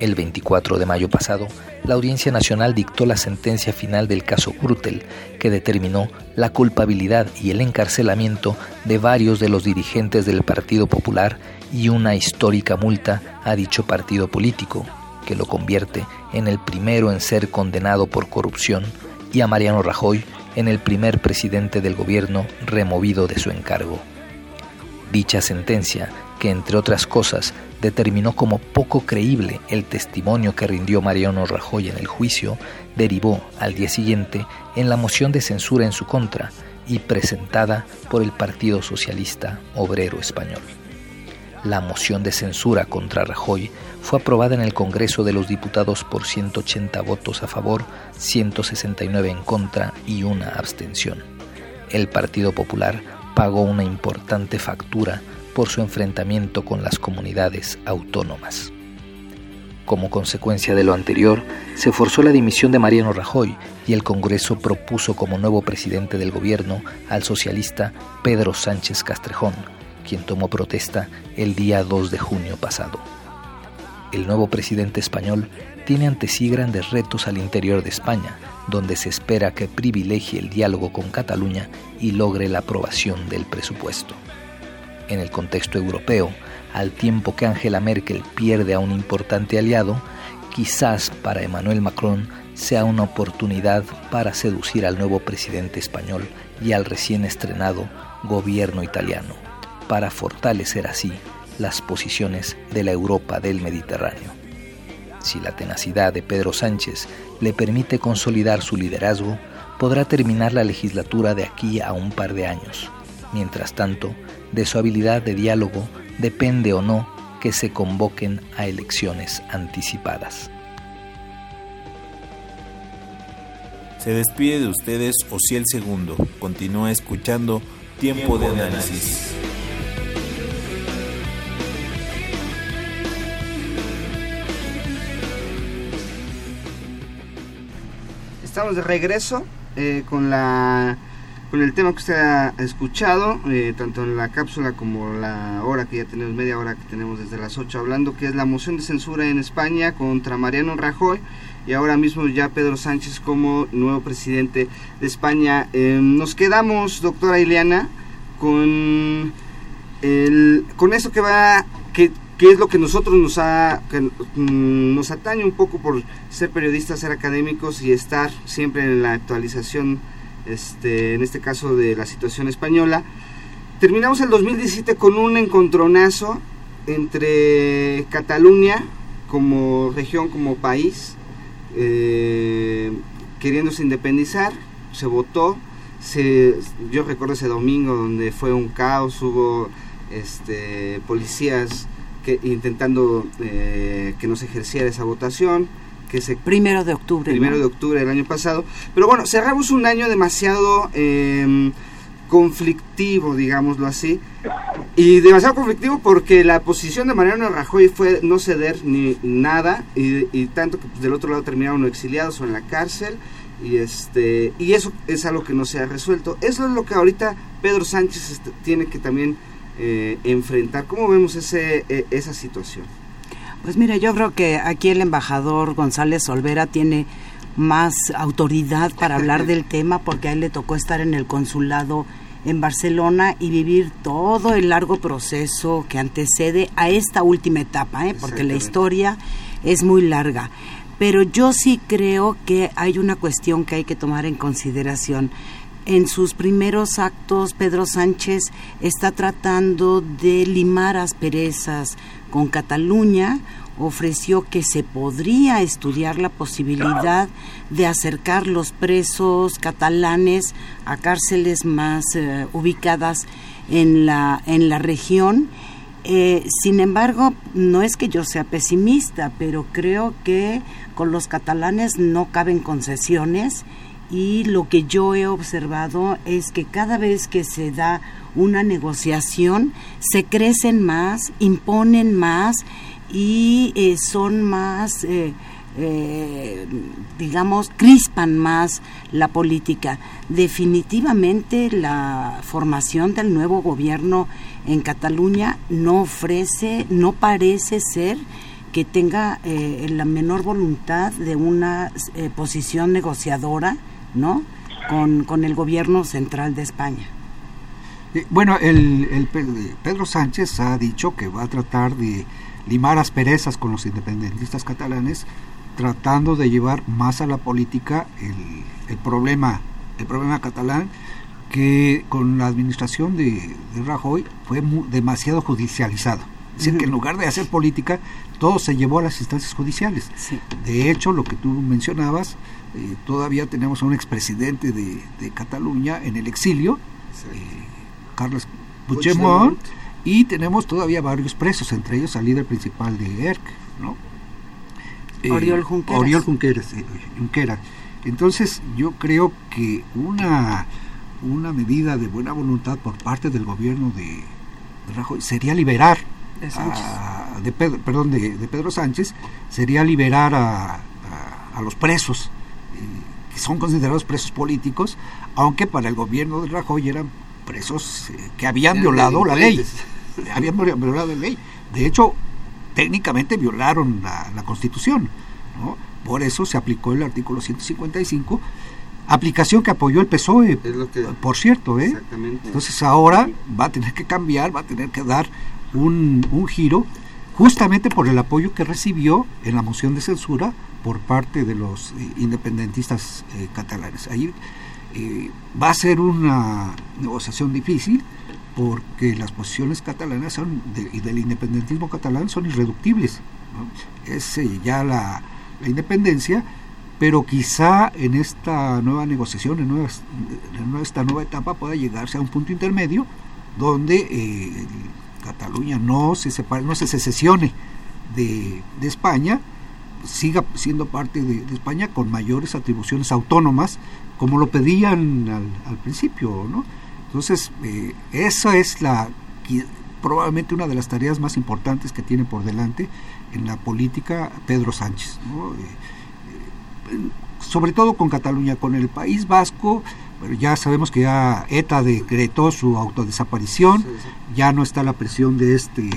El 24 de mayo pasado, la Audiencia Nacional dictó la sentencia final del caso Gürtel, que determinó la culpabilidad y el encarcelamiento de varios de los dirigentes del Partido Popular y una histórica multa a dicho partido político, que lo convierte en el primero en ser condenado por corrupción y a Mariano Rajoy en el primer presidente del gobierno removido de su encargo. Dicha sentencia, que entre otras cosas determinó como poco creíble el testimonio que rindió Mariano Rajoy en el juicio, derivó al día siguiente en la moción de censura en su contra y presentada por el Partido Socialista Obrero Español. La moción de censura contra Rajoy fue aprobada en el Congreso de los Diputados por 180 votos a favor, 169 en contra y una abstención. El Partido Popular pagó una importante factura por su enfrentamiento con las comunidades autónomas. Como consecuencia de lo anterior, se forzó la dimisión de Mariano Rajoy y el Congreso propuso como nuevo presidente del gobierno al socialista Pedro Sánchez Castrejón, quien tomó protesta el día 2 de junio pasado. El nuevo presidente español tiene ante sí grandes retos al interior de España, donde se espera que privilegie el diálogo con Cataluña y logre la aprobación del presupuesto. En el contexto europeo, al tiempo que Angela Merkel pierde a un importante aliado, quizás para Emmanuel Macron sea una oportunidad para seducir al nuevo presidente español y al recién estrenado gobierno italiano para fortalecer así las posiciones de la Europa del Mediterráneo. Si la tenacidad de Pedro Sánchez le permite consolidar su liderazgo, podrá terminar la legislatura de aquí a un par de años. Mientras tanto, de su habilidad de diálogo depende o no que se convoquen a elecciones anticipadas. Se despide de ustedes Ociel Segundo. Continúa escuchando Tiempo de Análisis. Estamos de regreso eh, con la con el tema que usted ha escuchado, eh, tanto en la cápsula como la hora que ya tenemos, media hora que tenemos desde las 8 hablando, que es la moción de censura en España contra Mariano Rajoy y ahora mismo ya Pedro Sánchez como nuevo presidente de España. Eh, nos quedamos, doctora Ileana, con, el, con eso que va, que que es lo que nosotros nos ha mm, nos atañe un poco por ser periodistas, ser académicos y estar siempre en la actualización, este, en este caso de la situación española. Terminamos el 2017 con un encontronazo entre Cataluña como región, como país, eh, queriéndose independizar, se votó, yo recuerdo ese domingo donde fue un caos, hubo este, policías que, intentando eh, que no se ejerciera esa votación. Que se, primero de octubre. Primero de octubre del año pasado. Pero bueno, cerramos un año demasiado em, conflictivo, digámoslo así. Y demasiado conflictivo porque la posición de Mariano Rajoy fue no ceder ni nada. Y, tanto que pues, del otro lado terminaron exiliados o en la cárcel. Y, este, y eso es algo que no se ha resuelto. Eso es lo que ahorita Pedro Sánchez este, tiene que también eh, enfrentar. ¿Cómo vemos ese, e, esa situación? Pues mira, yo creo que aquí el embajador González Olvera tiene más autoridad para hablar del tema porque a él le tocó estar en el consulado en Barcelona y vivir todo el largo proceso que antecede a esta última etapa, ¿eh? porque la historia es muy larga. Pero yo sí creo que hay una cuestión que hay que tomar en consideración en sus primeros actos, Pedro Sánchez está tratando de limar asperezas con Cataluña, ofreció que se podría estudiar la posibilidad de acercar los presos catalanes a cárceles más eh, ubicadas en la, en la región. Eh, sin embargo, no es que yo sea pesimista, pero creo que con los catalanes no caben concesiones y lo que yo he observado es que cada vez que se da una negociación se crecen más, imponen más y eh, son más, eh, eh, digamos, crispan más la política. Definitivamente la formación del nuevo gobierno en Cataluña no ofrece, no parece ser que tenga la menor voluntad de una posición negociadora ¿no? Con, el gobierno central de España. Eh, bueno, el, Pedro Sánchez ha dicho que va a tratar de limar asperezas con los independentistas catalanes tratando de llevar más a la política el, problema el problema catalán que con la administración de, Rajoy fue demasiado judicializado. Es decir, que en lugar de hacer política, todo se llevó a las instancias judiciales. De hecho, lo que tú mencionabas, eh, todavía tenemos a un expresidente de, de Cataluña en el exilio, eh, Carlos Puigdemont, y tenemos todavía varios presos, entre ellos al líder principal de ERC, ¿no? Eh, Oriol Junqueras. Oriol Junqueras, Junqueras. Entonces, yo creo que una, una medida de buena voluntad por parte del gobierno de, Rajoy sería liberar de, Pedro, perdón, de, Pedro Sánchez, sería liberar a, a, los presos, eh, que son considerados presos políticos, aunque para el gobierno de Rajoy eran presos eh, que habían violado la ley. habían violado la ley. De hecho, técnicamente violaron la, Constitución. ¿no? Por eso se aplicó el artículo 155, aplicación que apoyó el PSOE, por cierto. ¿eh? Entonces ahora va a tener que cambiar, va a tener que dar un, un giro justamente por el apoyo que recibió en la moción de censura por parte de los eh, independentistas eh, catalanes. Ahí eh, va a ser una negociación difícil porque las posiciones catalanas son y del independentismo catalán son irreductibles. Es ya la, independencia, pero quizá en esta nueva negociación, en, esta nueva etapa pueda llegarse a un punto intermedio donde Cataluña no se separe, no se secesione de, España, siga siendo parte de, España con mayores atribuciones autónomas, como lo pedían al, principio, ¿no? Entonces, eh, esa es la probablemente una de las tareas más importantes que tiene por delante en la política Pedro Sánchez, eh, eh, sobre todo con Cataluña, con el País Vasco, ya sabemos que ya ETA decretó su autodesaparición, ya no está la presión de este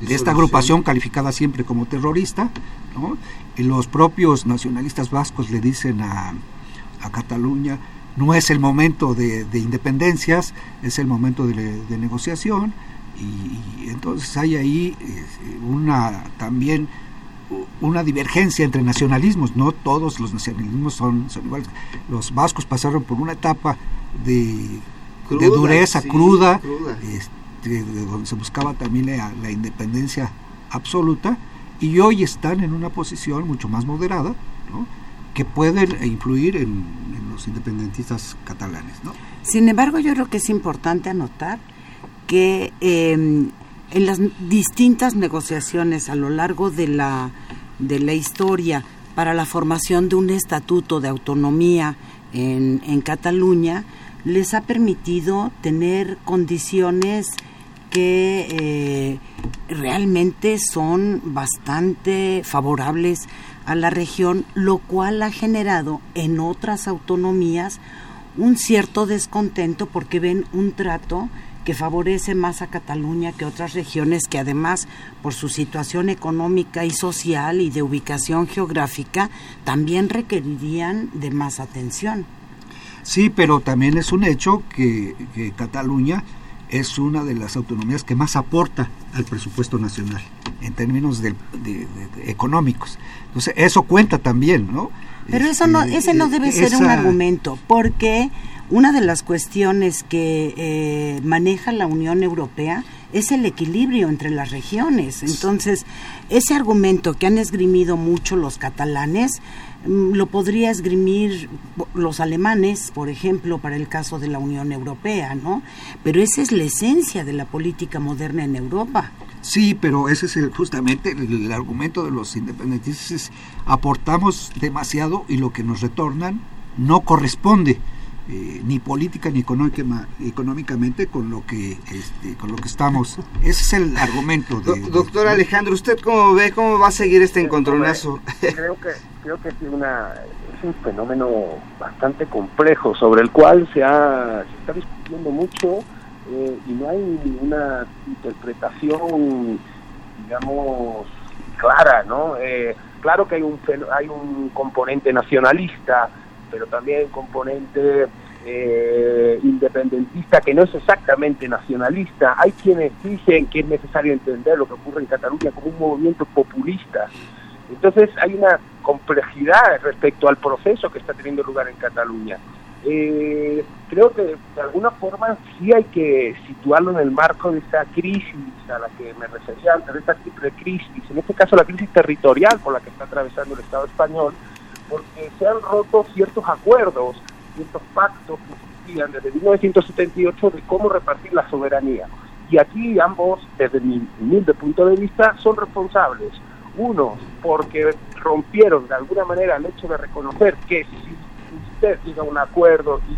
de esta agrupación calificada siempre como terrorista, ¿no? Y los propios nacionalistas vascos le dicen a, a Cataluña no es el momento de, independencias, es el momento de, negociación y, y, entonces hay ahí eh, una también una divergencia entre nacionalismos, no todos los nacionalismos son, son iguales. Los vascos pasaron por una etapa de, dureza cruda, este, de donde se buscaba también la, independencia absoluta, y hoy están en una posición mucho más moderada, que pueden influir en, los independentistas catalanes. ¿no? Sin embargo, yo creo que es importante anotar que em, en las distintas negociaciones a lo largo de la, de la historia para la formación de un estatuto de autonomía en, en Cataluña, les ha permitido tener condiciones que eh, realmente son bastante favorables a la región, lo cual ha generado en otras autonomías un cierto descontento porque ven un trato que favorece más a Cataluña que otras regiones que además por su situación económica y social y de ubicación geográfica también requerirían de más atención. Sí, pero también es un hecho que, Cataluña es una de las autonomías que más aporta al presupuesto nacional en términos de, económicos. Entonces, eso cuenta también, ¿no? Pero eso no, este, ese no debe ser un argumento, porque una de las cuestiones que eh, maneja la Unión Europea es el equilibrio entre las regiones. Entonces, ese argumento que han esgrimido mucho los catalanes, lo podría esgrimir los alemanes, por ejemplo, para el caso de la Unión Europea, ¿no? Pero esa es la esencia de la política moderna en Europa. Sí, pero ese es justamente el, argumento de los independentistas. aportamos demasiado y lo que nos retornan no corresponde eh, ni política ni económicamente con lo que este, con lo que estamos ese es el argumento doctor Alejandro usted cómo ve cómo va a seguir este encontronazo creo que creo que es una es un fenómeno bastante complejo sobre el cual se ha está discutiendo mucho eh, y no hay una interpretación digamos clara no eh, claro que hay un hay un componente nacionalista pero también componente eh, independentista que no es exactamente nacionalista. Hay quienes dicen que es necesario entender lo que ocurre en Cataluña como un movimiento populista Entonces hay una complejidad respecto al proceso que está teniendo lugar en Cataluña. Eh, creo que de alguna forma sí hay que situarlo en el marco de esa crisis a la que me refería antes, de esta crisis, en este caso la crisis territorial por la que está atravesando el Estado español, porque se han roto ciertos acuerdos, ciertos pactos que existían desde 1978 de cómo repartir la soberanía. Y aquí ambos, desde mi humilde punto de vista, son responsables. Unos porque rompieron de alguna manera el hecho de reconocer que si usted llega a un acuerdo y,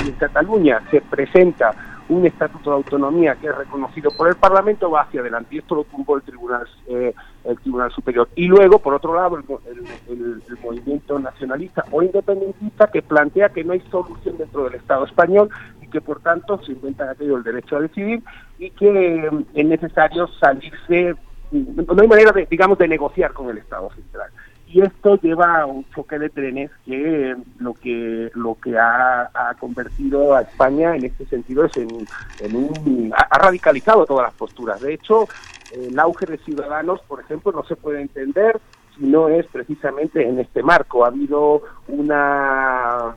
en Cataluña se presenta un estatuto de autonomía que es reconocido por el Parlamento va hacia adelante. Y esto lo tumbó el Tribunal eh, el Tribunal Superior. Y luego por otro lado el, movimiento nacionalista o independentista que plantea que no hay solución dentro del Estado español y que por tanto se inventa aquello el derecho a decidir y que eh, es necesario salirse no hay manera de digamos de negociar con el Estado central. Y esto lleva a un choque de trenes que lo que lo que ha, convertido a España en este sentido es en, un ha, radicalizado todas las posturas. De hecho el auge de ciudadanos por ejemplo no se puede entender si no es precisamente en este marco. Ha habido una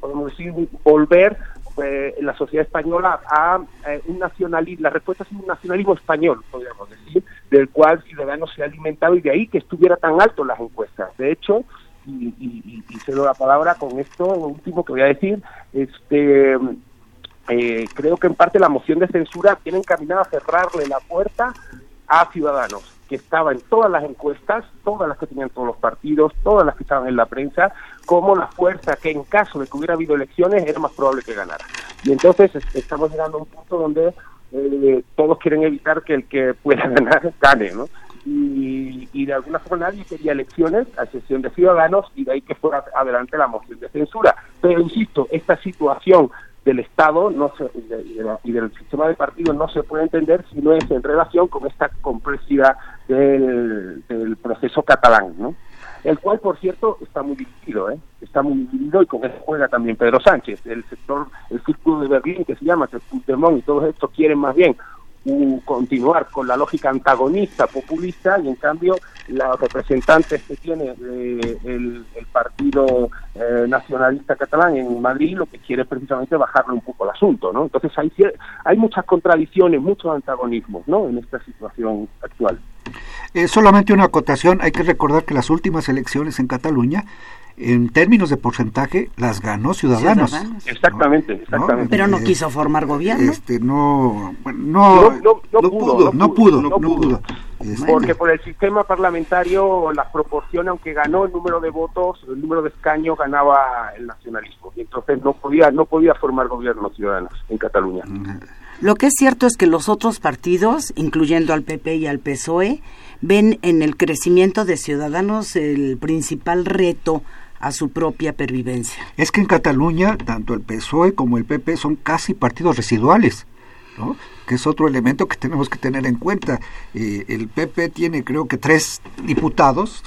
podemos decir volver en la sociedad española a eh, un nacionalismo, la respuesta es un nacionalismo español, podríamos decir, del cual Ciudadanos se ha alimentado y de ahí que estuviera tan alto en las encuestas. De hecho, y, y, y, cedo la palabra con esto, lo último que voy a decir, este eh, creo que en parte la moción de censura tiene encaminada a cerrarle la puerta a Ciudadanos que estaba en todas las encuestas, todas las que tenían todos los partidos, todas las que estaban en la prensa, como la fuerza que en caso de que hubiera habido elecciones era más probable que ganara. Y entonces estamos llegando a un punto donde eh, todos quieren evitar que el que pueda ganar gane, ¿no? Y, y, de alguna forma nadie quería elecciones, a excepción de Ciudadanos, y de ahí que fuera adelante la moción de censura. Pero insisto, esta situación del Estado no y, del sistema de partidos no se puede entender si no es en relación con esta complejidad del, proceso catalán, ¿no? El cual, por cierto, está muy dividido, ¿eh? está muy dividido y con eso juega también Pedro Sánchez. El sector, el círculo de Berlín, que se llama el Puigdemont y todos estos quieren más bien continuar con la lógica antagonista, populista, y en cambio los representantes que tiene eh, el, Partido eh, Nacionalista Catalán en Madrid lo que quiere es precisamente bajarle un poco el asunto, ¿no? Entonces hay, hay muchas contradicciones, muchos antagonismos, ¿no? En esta situación actual. Eh, solamente una acotación, hay que recordar que las últimas elecciones en Cataluña en términos de porcentaje las ganó Ciudadanos. Exactamente, exactamente. Pero no quiso formar gobierno. Este, no, no, no, pudo, no pudo, no pudo. Este, Porque por el sistema parlamentario, las proporciones, aunque ganó el número de votos, el número de escaños ganaba el nacionalismo. Y entonces no podía, no podía formar gobierno Ciudadanos en Cataluña. Lo que es cierto es que los otros partidos, incluyendo al PP y al PSOE, ven en el crecimiento de Ciudadanos el principal reto a su propia pervivencia. Es que en Cataluña tanto el PSOE como el PP son casi partidos residuales, ¿no? que es otro elemento que tenemos que tener en cuenta. Eh, el PP tiene creo que tres diputados,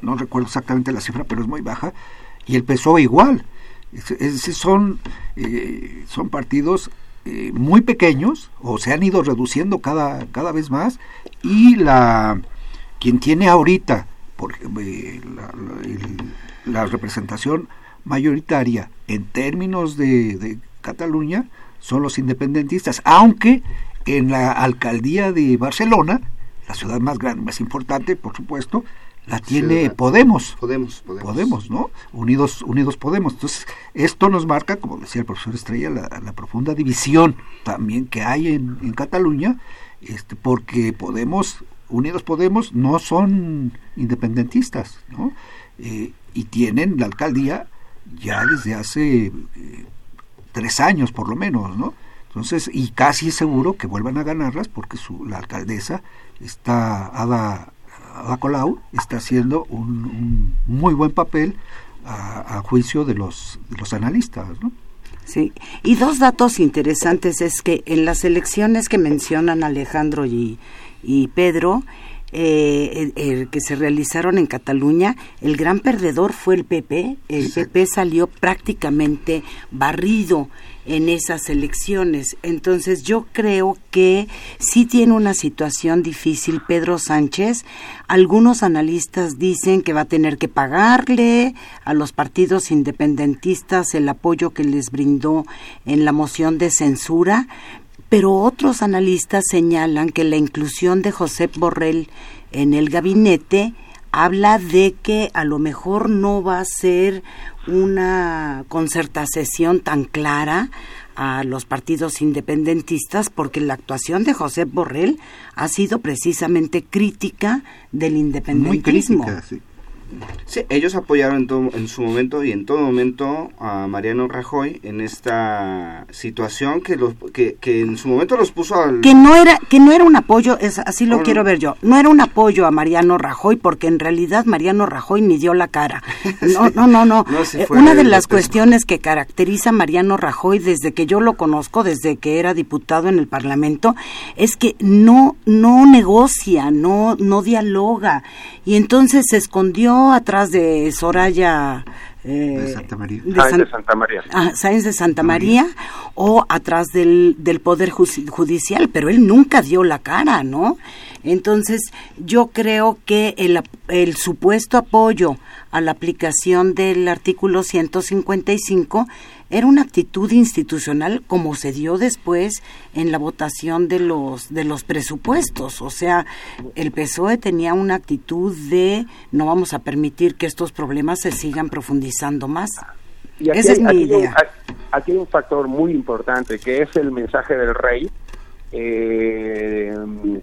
no recuerdo exactamente la cifra, pero es muy baja, y el PSOE igual. Son, eh, son partidos eh, muy pequeños o se han ido reduciendo cada, cada vez más y la quien tiene ahorita por, la, la representación mayoritaria en términos de, Cataluña son los independentistas, aunque en la alcaldía de Barcelona, la ciudad más grande, más importante, por supuesto, la tiene Podemos. Podemos, Podemos. ¿no? Unidos, Unidos Podemos. Entonces, esto nos marca, como decía el profesor Estrella, la, profunda división también que hay en, en, Cataluña, este, porque Podemos, Unidos Podemos, no son independentistas, ¿no? Eh, y tienen la alcaldía ya desde hace eh, tres años por lo menos, ¿no? Entonces, y casi seguro que vuelvan a ganarlas porque su, la alcaldesa está, Ada, Ada Colau, está haciendo un, muy buen papel a, juicio de los, de los analistas, ¿no? Sí, y dos datos interesantes es que en las elecciones que mencionan Alejandro y, y Pedro, eh, que se realizaron en Cataluña, el gran perdedor fue el PP. El PP salió prácticamente barrido en esas elecciones. Entonces yo creo que sí tiene una situación difícil Pedro Sánchez. Algunos analistas dicen que va a tener que pagarle a los partidos independentistas el apoyo que les brindó en la moción de censura, pero otros analistas señalan que la inclusión de José Borrell en el gabinete habla de que a lo mejor no va a ser una concertación tan clara a los partidos independentistas porque la actuación de José Borrell ha sido precisamente crítica del independentismo. Muy crítica, Sí, ellos apoyaron en, su momento y en todo momento a Mariano Rajoy en esta situación que, los, que, en su momento los puso al... Que no era, que no era un apoyo, es, así lo quiero ver yo, no era un apoyo a Mariano Rajoy porque en realidad Mariano Rajoy ni dio la cara. No, no, no, no. Eh, una de las cuestiones que caracteriza a Mariano Rajoy desde que yo lo conozco, desde que era diputado en el Parlamento, es que no, no negocia, no, no dialoga y entonces se escondió atrás de Soraya eh, de Santa María. De, de Santa María. Ah, de Santa María o atrás del, del Poder Judicial, pero él nunca dio la cara, ¿no? Entonces, yo creo que el, el supuesto apoyo a la aplicación del artículo 155 era una actitud institucional como se dio después en la votación de los de los presupuestos, o sea, el PSOE tenía una actitud de no vamos a permitir que estos problemas se sigan profundizando más. Esa es mi idea. aquí hay un factor muy importante que es el mensaje del rey eh,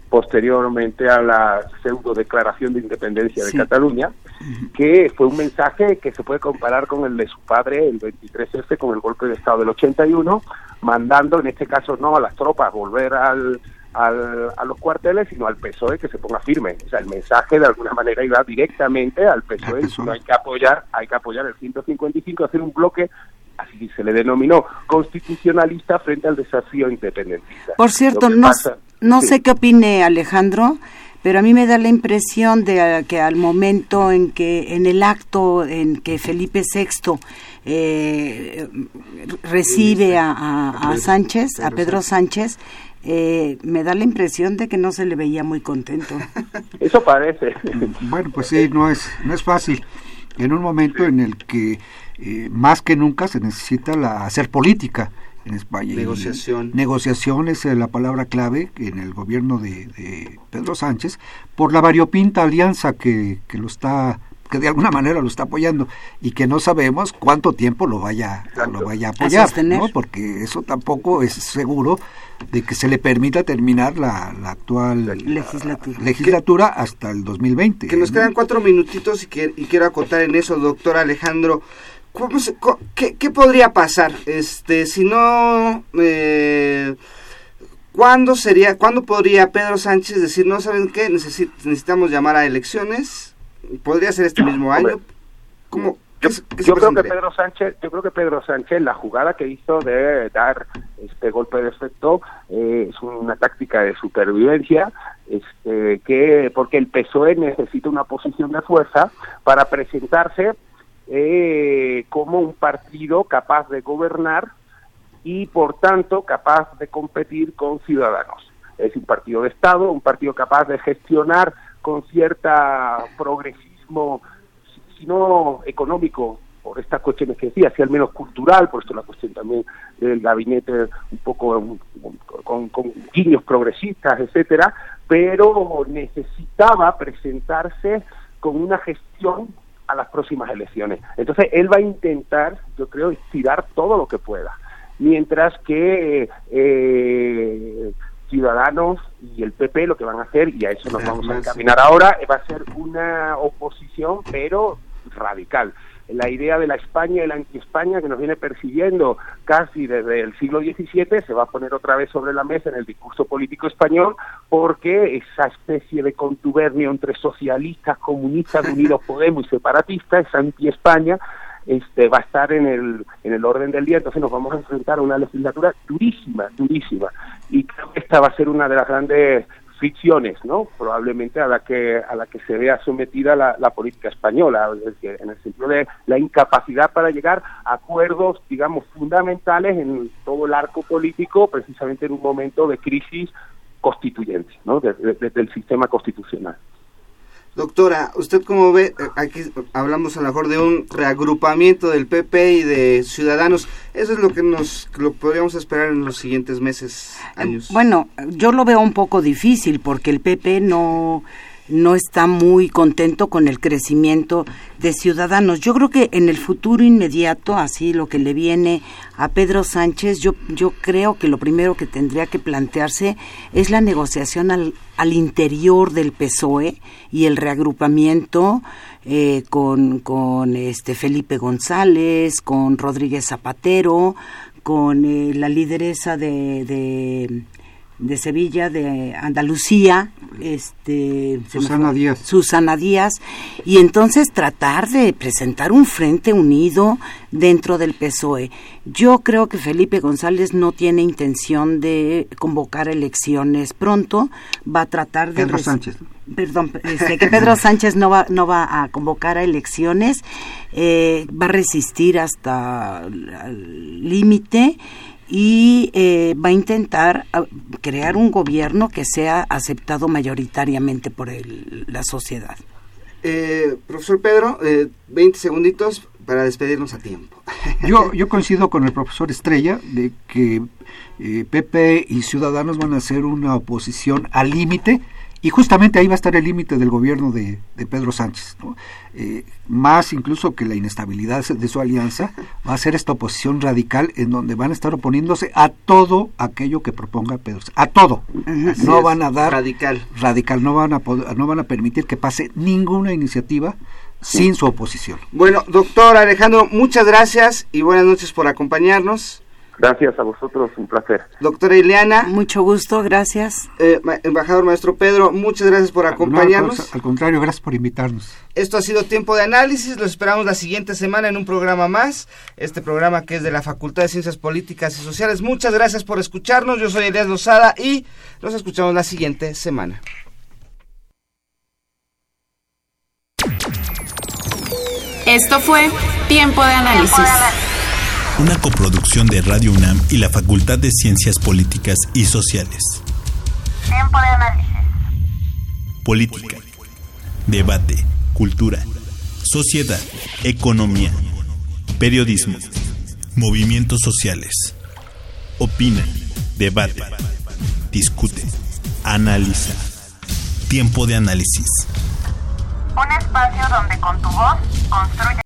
posteriormente a la pseudo declaración de independencia de Cataluña, que fue un mensaje que se puede comparar con el de su padre, el 23F, con el golpe de Estado del 81, mandando en este caso no a las tropas volver al, a los cuarteles, sino al PSOE que se ponga firme. O sea, el mensaje de alguna manera iba directamente al PSOE, no hay que apoyar, hay que apoyar el 155, hacer un bloque así se le denominó, constitucionalista frente al desafío independentista. Por cierto, no, no sé qué opine Alejandro, pero a mí me da la impresión de que al momento en que, en el acto en que Felipe VI eh, recibe a, Sánchez, a Pedro Sánchez, eh, me da la impresión de que no se le veía muy contento. Eso parece. Bueno, pues sí, no es, no es fácil. En un momento en el que eh, más que nunca se necesita la, hacer política en España. Negociación. negociación es eh, la palabra clave en el gobierno de, Pedro Sánchez por la variopinta alianza que, que lo está que de alguna manera lo está apoyando y que no sabemos cuánto tiempo lo vaya lo vaya a apoyar, ¿no? porque eso tampoco es seguro de que se le permita terminar la, actual legislatura. hasta el 2020. Que nos quedan cuatro minutitos y, y quiero acotar en eso, doctor Alejandro qué, podría pasar? Este, si no, eh, ¿cuándo sería, cuándo podría Pedro Sánchez decir, no saben qué, necesitamos llamar a elecciones? ¿Podría ser este mismo año? ¿Cómo, yo, creo que Pedro Sánchez, yo creo que Pedro Sánchez, la jugada que hizo de dar este golpe de efecto eh, es una táctica de supervivencia, este, que porque el PSOE necesita una posición de fuerza para presentarse eh, como un partido capaz de gobernar y por tanto capaz de competir con ciudadanos. Es un partido de Estado, un partido capaz de gestionar con cierta progresismo, si no económico, por estas cuestiones que decía, si al menos cultural, por esto la cuestión también del gabinete un poco con, con guiños progresistas, etcétera, pero necesitaba presentarse con una gestión a las próximas elecciones. Entonces, él va a intentar, yo creo, estirar todo lo que pueda. Mientras que eh, Ciudadanos y el PP lo que van a hacer, y a eso nos vamos a encaminar ahora, va a ser una oposición, pero radical la idea de la España y la anti-España que nos viene persiguiendo casi desde el siglo XVII se va a poner otra vez sobre la mesa en el discurso político español porque esa especie de contubernio entre socialistas, comunistas, unidos Podemos y separatistas, esa anti-España, este, va a estar en el, en el orden del día, entonces nos vamos a enfrentar a una legislatura durísima, durísima. Y creo que esta va a ser una de las grandes fricciones, ¿no? Probablemente a la que a la que se vea sometida la, política española, en el sentido de la incapacidad para llegar a acuerdos, digamos, fundamentales en todo el arco político, precisamente en un momento de crisis constituyente, ¿no? Desde el sistema constitucional. Doctora, ¿usted cómo ve? Eh, aquí hablamos a lo mejor de un reagrupamiento del PP y de Ciudadanos. Eso es lo que nos lo podríamos esperar en los siguientes meses, años. Bueno, yo lo veo un poco difícil porque el PP no no está muy contento con el crecimiento de ciudadanos. Yo creo que en el futuro inmediato, así lo que le viene a Pedro Sánchez, yo, yo creo que lo primero que tendría que plantearse es la negociación al, al interior del PSOE y el reagrupamiento eh, con, con este Felipe González, con Rodríguez Zapatero, con eh, la lideresa de de Sevilla, de Andalucía, este Susana Díaz. Susana Díaz, y entonces tratar de presentar un frente unido dentro del PSOE. Yo creo que Felipe González no tiene intención de convocar elecciones pronto, va a tratar de Pedro Sánchez. Perdón, este, que Pedro Sánchez no va no va a convocar a elecciones, eh, va a resistir hasta el límite y eh, va a intentar ah, crear un gobierno que sea aceptado mayoritariamente por la sociedad. Eh, profesor Pedro, eh, 20 segunditos para despedirnos a tiempo. Yo, yo coincido con el profesor Estrella de que PP eh, y Ciudadanos van a hacer una oposición al límite y justamente ahí va a estar el límite del gobierno de, Pedro Sánchez. Eh, más incluso que la inestabilidad de su alianza, va a ser esta oposición radical en donde van a estar oponiéndose a todo aquello que proponga Pedro Sánchez. A todo. no van a dar... Radical. Radical. No van a, no van a permitir que pase ninguna iniciativa sin su oposición. Bueno, doctor Alejandro, muchas gracias y buenas noches por acompañarnos. Gracias a vosotros, un placer. Doctora Ileana. Mucho gusto, gracias. Eh, embajador Maestro Pedro, muchas gracias por acompañarnos. al contrario, gracias por invitarnos. Esto ha sido Tiempo de Análisis, los esperamos la siguiente semana en un programa más, este programa que es de la Facultad de Ciencias Políticas y Sociales. Muchas gracias por escucharnos, yo soy Elías Lozada y nos escuchamos la siguiente semana. Esto fue Tiempo de Análisis una coproducción de Radio UNAM y la Facultad de Ciencias Políticas y Sociales. Tiempo de análisis. Política, debate, cultura, sociedad, economía, periodismo, movimientos sociales. Opina, debate, discute, analiza. Tiempo de análisis. Un espacio donde con tu voz construyes